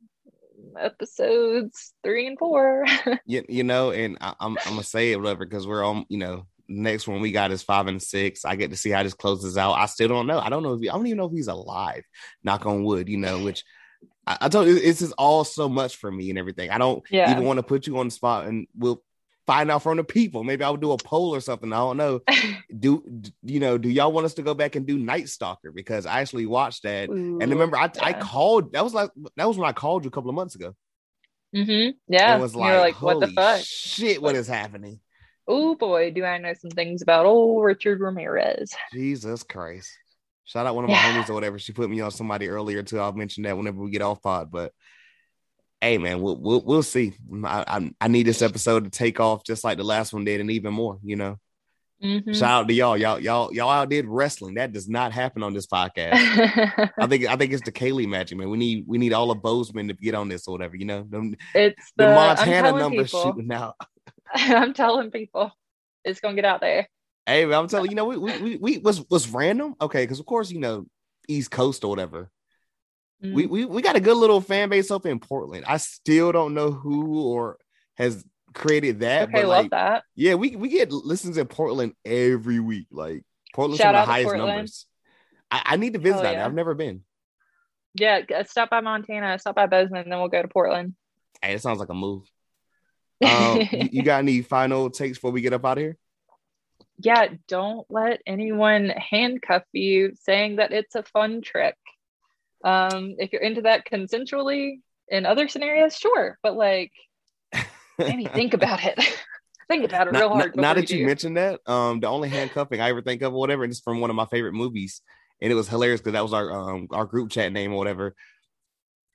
episodes three and four You, you know, and I, I'm I'm gonna say it whatever because we're on. You know, next one we got is five and six. I get to see how this closes out. I still don't know. I don't know if he, I don't even know if he's alive. Knock on wood. You know, which I, I told you this is all so much for me and everything. I don't Yeah. even want to put you on the spot, and we'll find out from the people. Maybe I'll do a poll or something. I don't know. Do you know? Do y'all want us to go back and do Night Stalker? Because I actually watched that. And remember, I, I called. That was like that was when I called you a couple of months ago. Mm-hmm. yeah it was you're like, like what the fuck Shit, what is happening? oh boy do i know some things about old richard ramirez Jesus Christ! Shout out one of my Yeah. homies or whatever. She put me on somebody earlier too. I'll mention that whenever we get off pod. But hey, man, we'll we'll, we'll see. I, I I need this episode to take off just like the last one did, and even more. You know. Mhm. Shout out to y'all. Y'all y'all y'all outdid wrestling. That does not happen on this podcast. I think I think it's the Kaylee magic, man. We need we need all of Bozeman to get on this or whatever. You know, them, it's the, the, Montana numbers shooting out. i'm telling people it's gonna get out there Hey, man, I'm telling you, you know, we we we, was was random. Okay, because of course, you know, East Coast or whatever. Mm. We, we we got a good little fan base up in Portland. I still don't know who or has created that, okay but love like, that yeah, we we get listens in Portland every week. Like Portland's Shout some of the highest Portland. numbers. I, I need to visit yeah. I've never been. Yeah, stop by Montana, stop by Bozeman, then we'll go to Portland. Hey, it sounds like a move. Um, you, you got any final takes before we get up out of here? Yeah, don't let anyone handcuff you saying that it's a fun trick. Um, if you're into that consensually in other scenarios, sure, but like maybe think about it. think about it Now- real hard. Now, that you do. mentioned that, um, the only handcuffing I ever think of, or whatever, and it's from one of my favorite movies, and it was hilarious because that was our um our group chat name or whatever.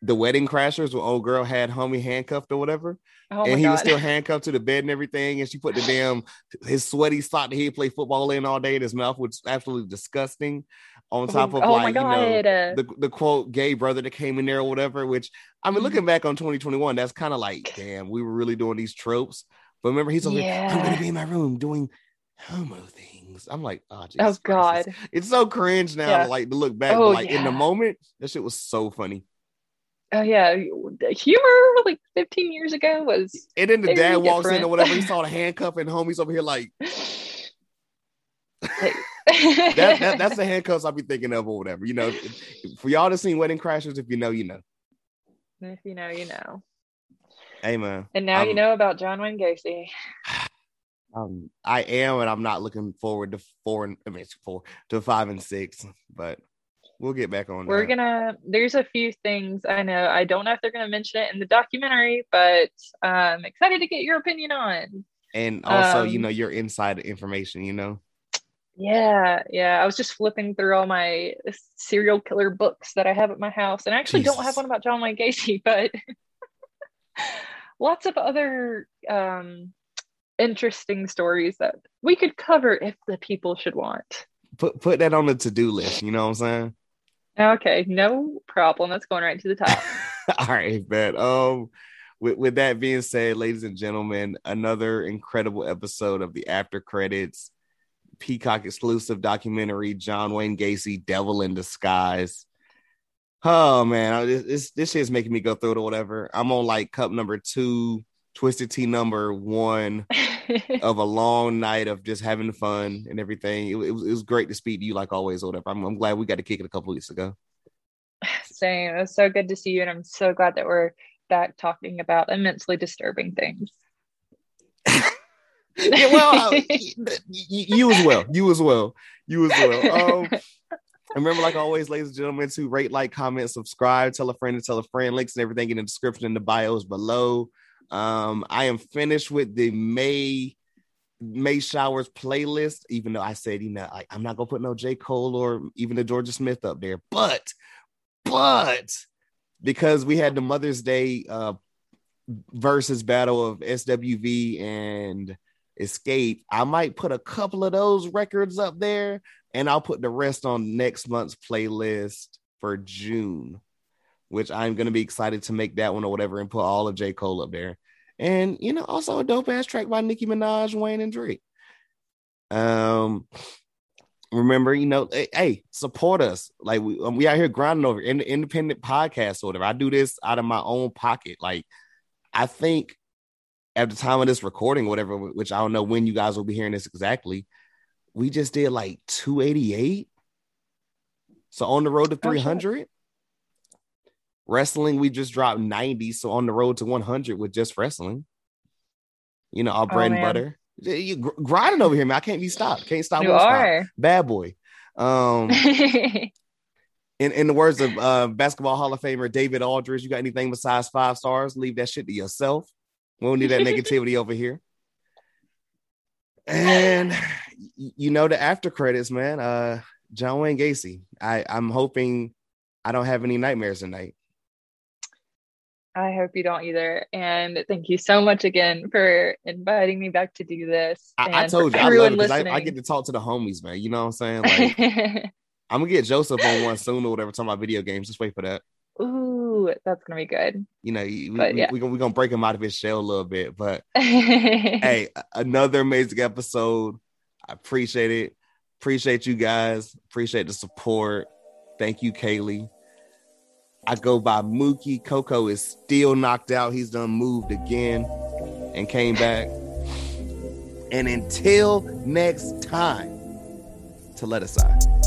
The Wedding Crashers, where old girl had homie handcuffed or whatever, oh and he God. was still handcuffed to the bed and everything, and she put the damn his sweaty sock that he played football in all day in his mouth, which was absolutely disgusting. On top of oh like you know uh, the the quote gay brother that came in there or whatever. Which I mean, Mm-hmm. looking back on 2021, that's kind of like, damn, we were really doing these tropes. But remember, he's over here, I'm gonna be in my room doing homo things. I'm like, oh, oh Jesus Christ. God. It's, it's so cringe now, Yeah. like to look back. Oh, but like in the moment, that shit was so funny. Oh yeah. Humor like 15 years ago was And then the dad walks in or whatever. He saw the handcuff and homies over here like Hey. that, that. That's the handcuffs I'll be thinking of or whatever. You know, for y'all to seen Wedding Crashers, if you know, you know. if you know, you know. Hey man, And now you Um, know about John Wayne Gacy. um, I am, and I'm not looking forward to four and I mean four to five and six, but we'll get back on. We're that. gonna there's a few things I know. I don't know if they're gonna mention it in the documentary, but I'm excited to get your opinion on. and also, you um, know, your inside information. You know, Yeah, yeah. I was just flipping through all my serial killer books that I have at my house, and I actually don't have one about John Wayne Gacy, but lots of other um, interesting stories that we could cover if the people should want. put put that on the to do list. You know what I'm saying? Okay, no problem. That's going right to the top. All right, man. Um, with, with that being said, ladies and gentlemen, another incredible episode of the After Credits Peacock exclusive documentary, John Wayne Gacy, Devil in Disguise. Oh man, this this, this shit's making me go through it or whatever. I'm on like cup number two, twisted tea number one of a long night of just having fun and everything. It, it was it was great to speak to you like always or whatever. I'm, I'm glad we got to kick it a couple weeks ago. Same. It was so good to see you, and I'm so glad that we're back talking about immensely disturbing things. yeah, well, y- you as well. You as well. You as well. Um, remember, like always, ladies and gentlemen, to rate, like, comment, subscribe, tell a friend, and tell a friend. Links and everything in the description in the bios below. Um, I am finished with the May May showers playlist, even though I said, you know, like I'm not gonna put no J. Cole or even the Jorja Smith up there, but but because we had the Mother's Day uh versus battle of SWV and Xscape, I might put a couple of those records up there and I'll put the rest on next month's playlist for June, which I'm gonna be excited to make that one or whatever and put all of J. Cole up there and you know, also a dope ass track by Nicki Minaj, Wayne, and Drake. Um, remember, you know, hey, support us. Like we um, we out here grinding over in the independent podcast or whatever. I do this out of my own pocket. Like I think at the time of this recording, whatever, which I don't know when you guys will be hearing this exactly, we just did like 288. So on the road to 300. Wrestling, we just dropped 90. So on the road to 100 with just wrestling. You know, our bread oh, and butter. You grinding over here, man. I can't be stopped. Can't stop. You are stop. bad boy. Um, in in the words of uh, basketball Hall of Famer David Aldridge, you got anything besides five stars? Leave that shit to yourself. We don't need that negativity over here. And you know the after credits, man. Uh, John Wayne Gacy. I I'm hoping I don't have any nightmares tonight. I hope you don't either. And thank you so much again for inviting me back to do this. I, I told you, I love it because I, I, get to talk to the homies, man. You know what I'm saying? Like, I'm gonna get Joseph on one soon or whatever. Talking about video games. Just wait for that. Ooh, that's gonna be good. You know, we, but, we, yeah. we, we, gonna break him out of his shell a little bit. But hey, another amazing episode. I appreciate it. Appreciate you guys. Appreciate the support. Thank you, Kaylee. I go by Mookie. Coco is still knocked out. He's done moved again and came back. And until next time, to let us aside.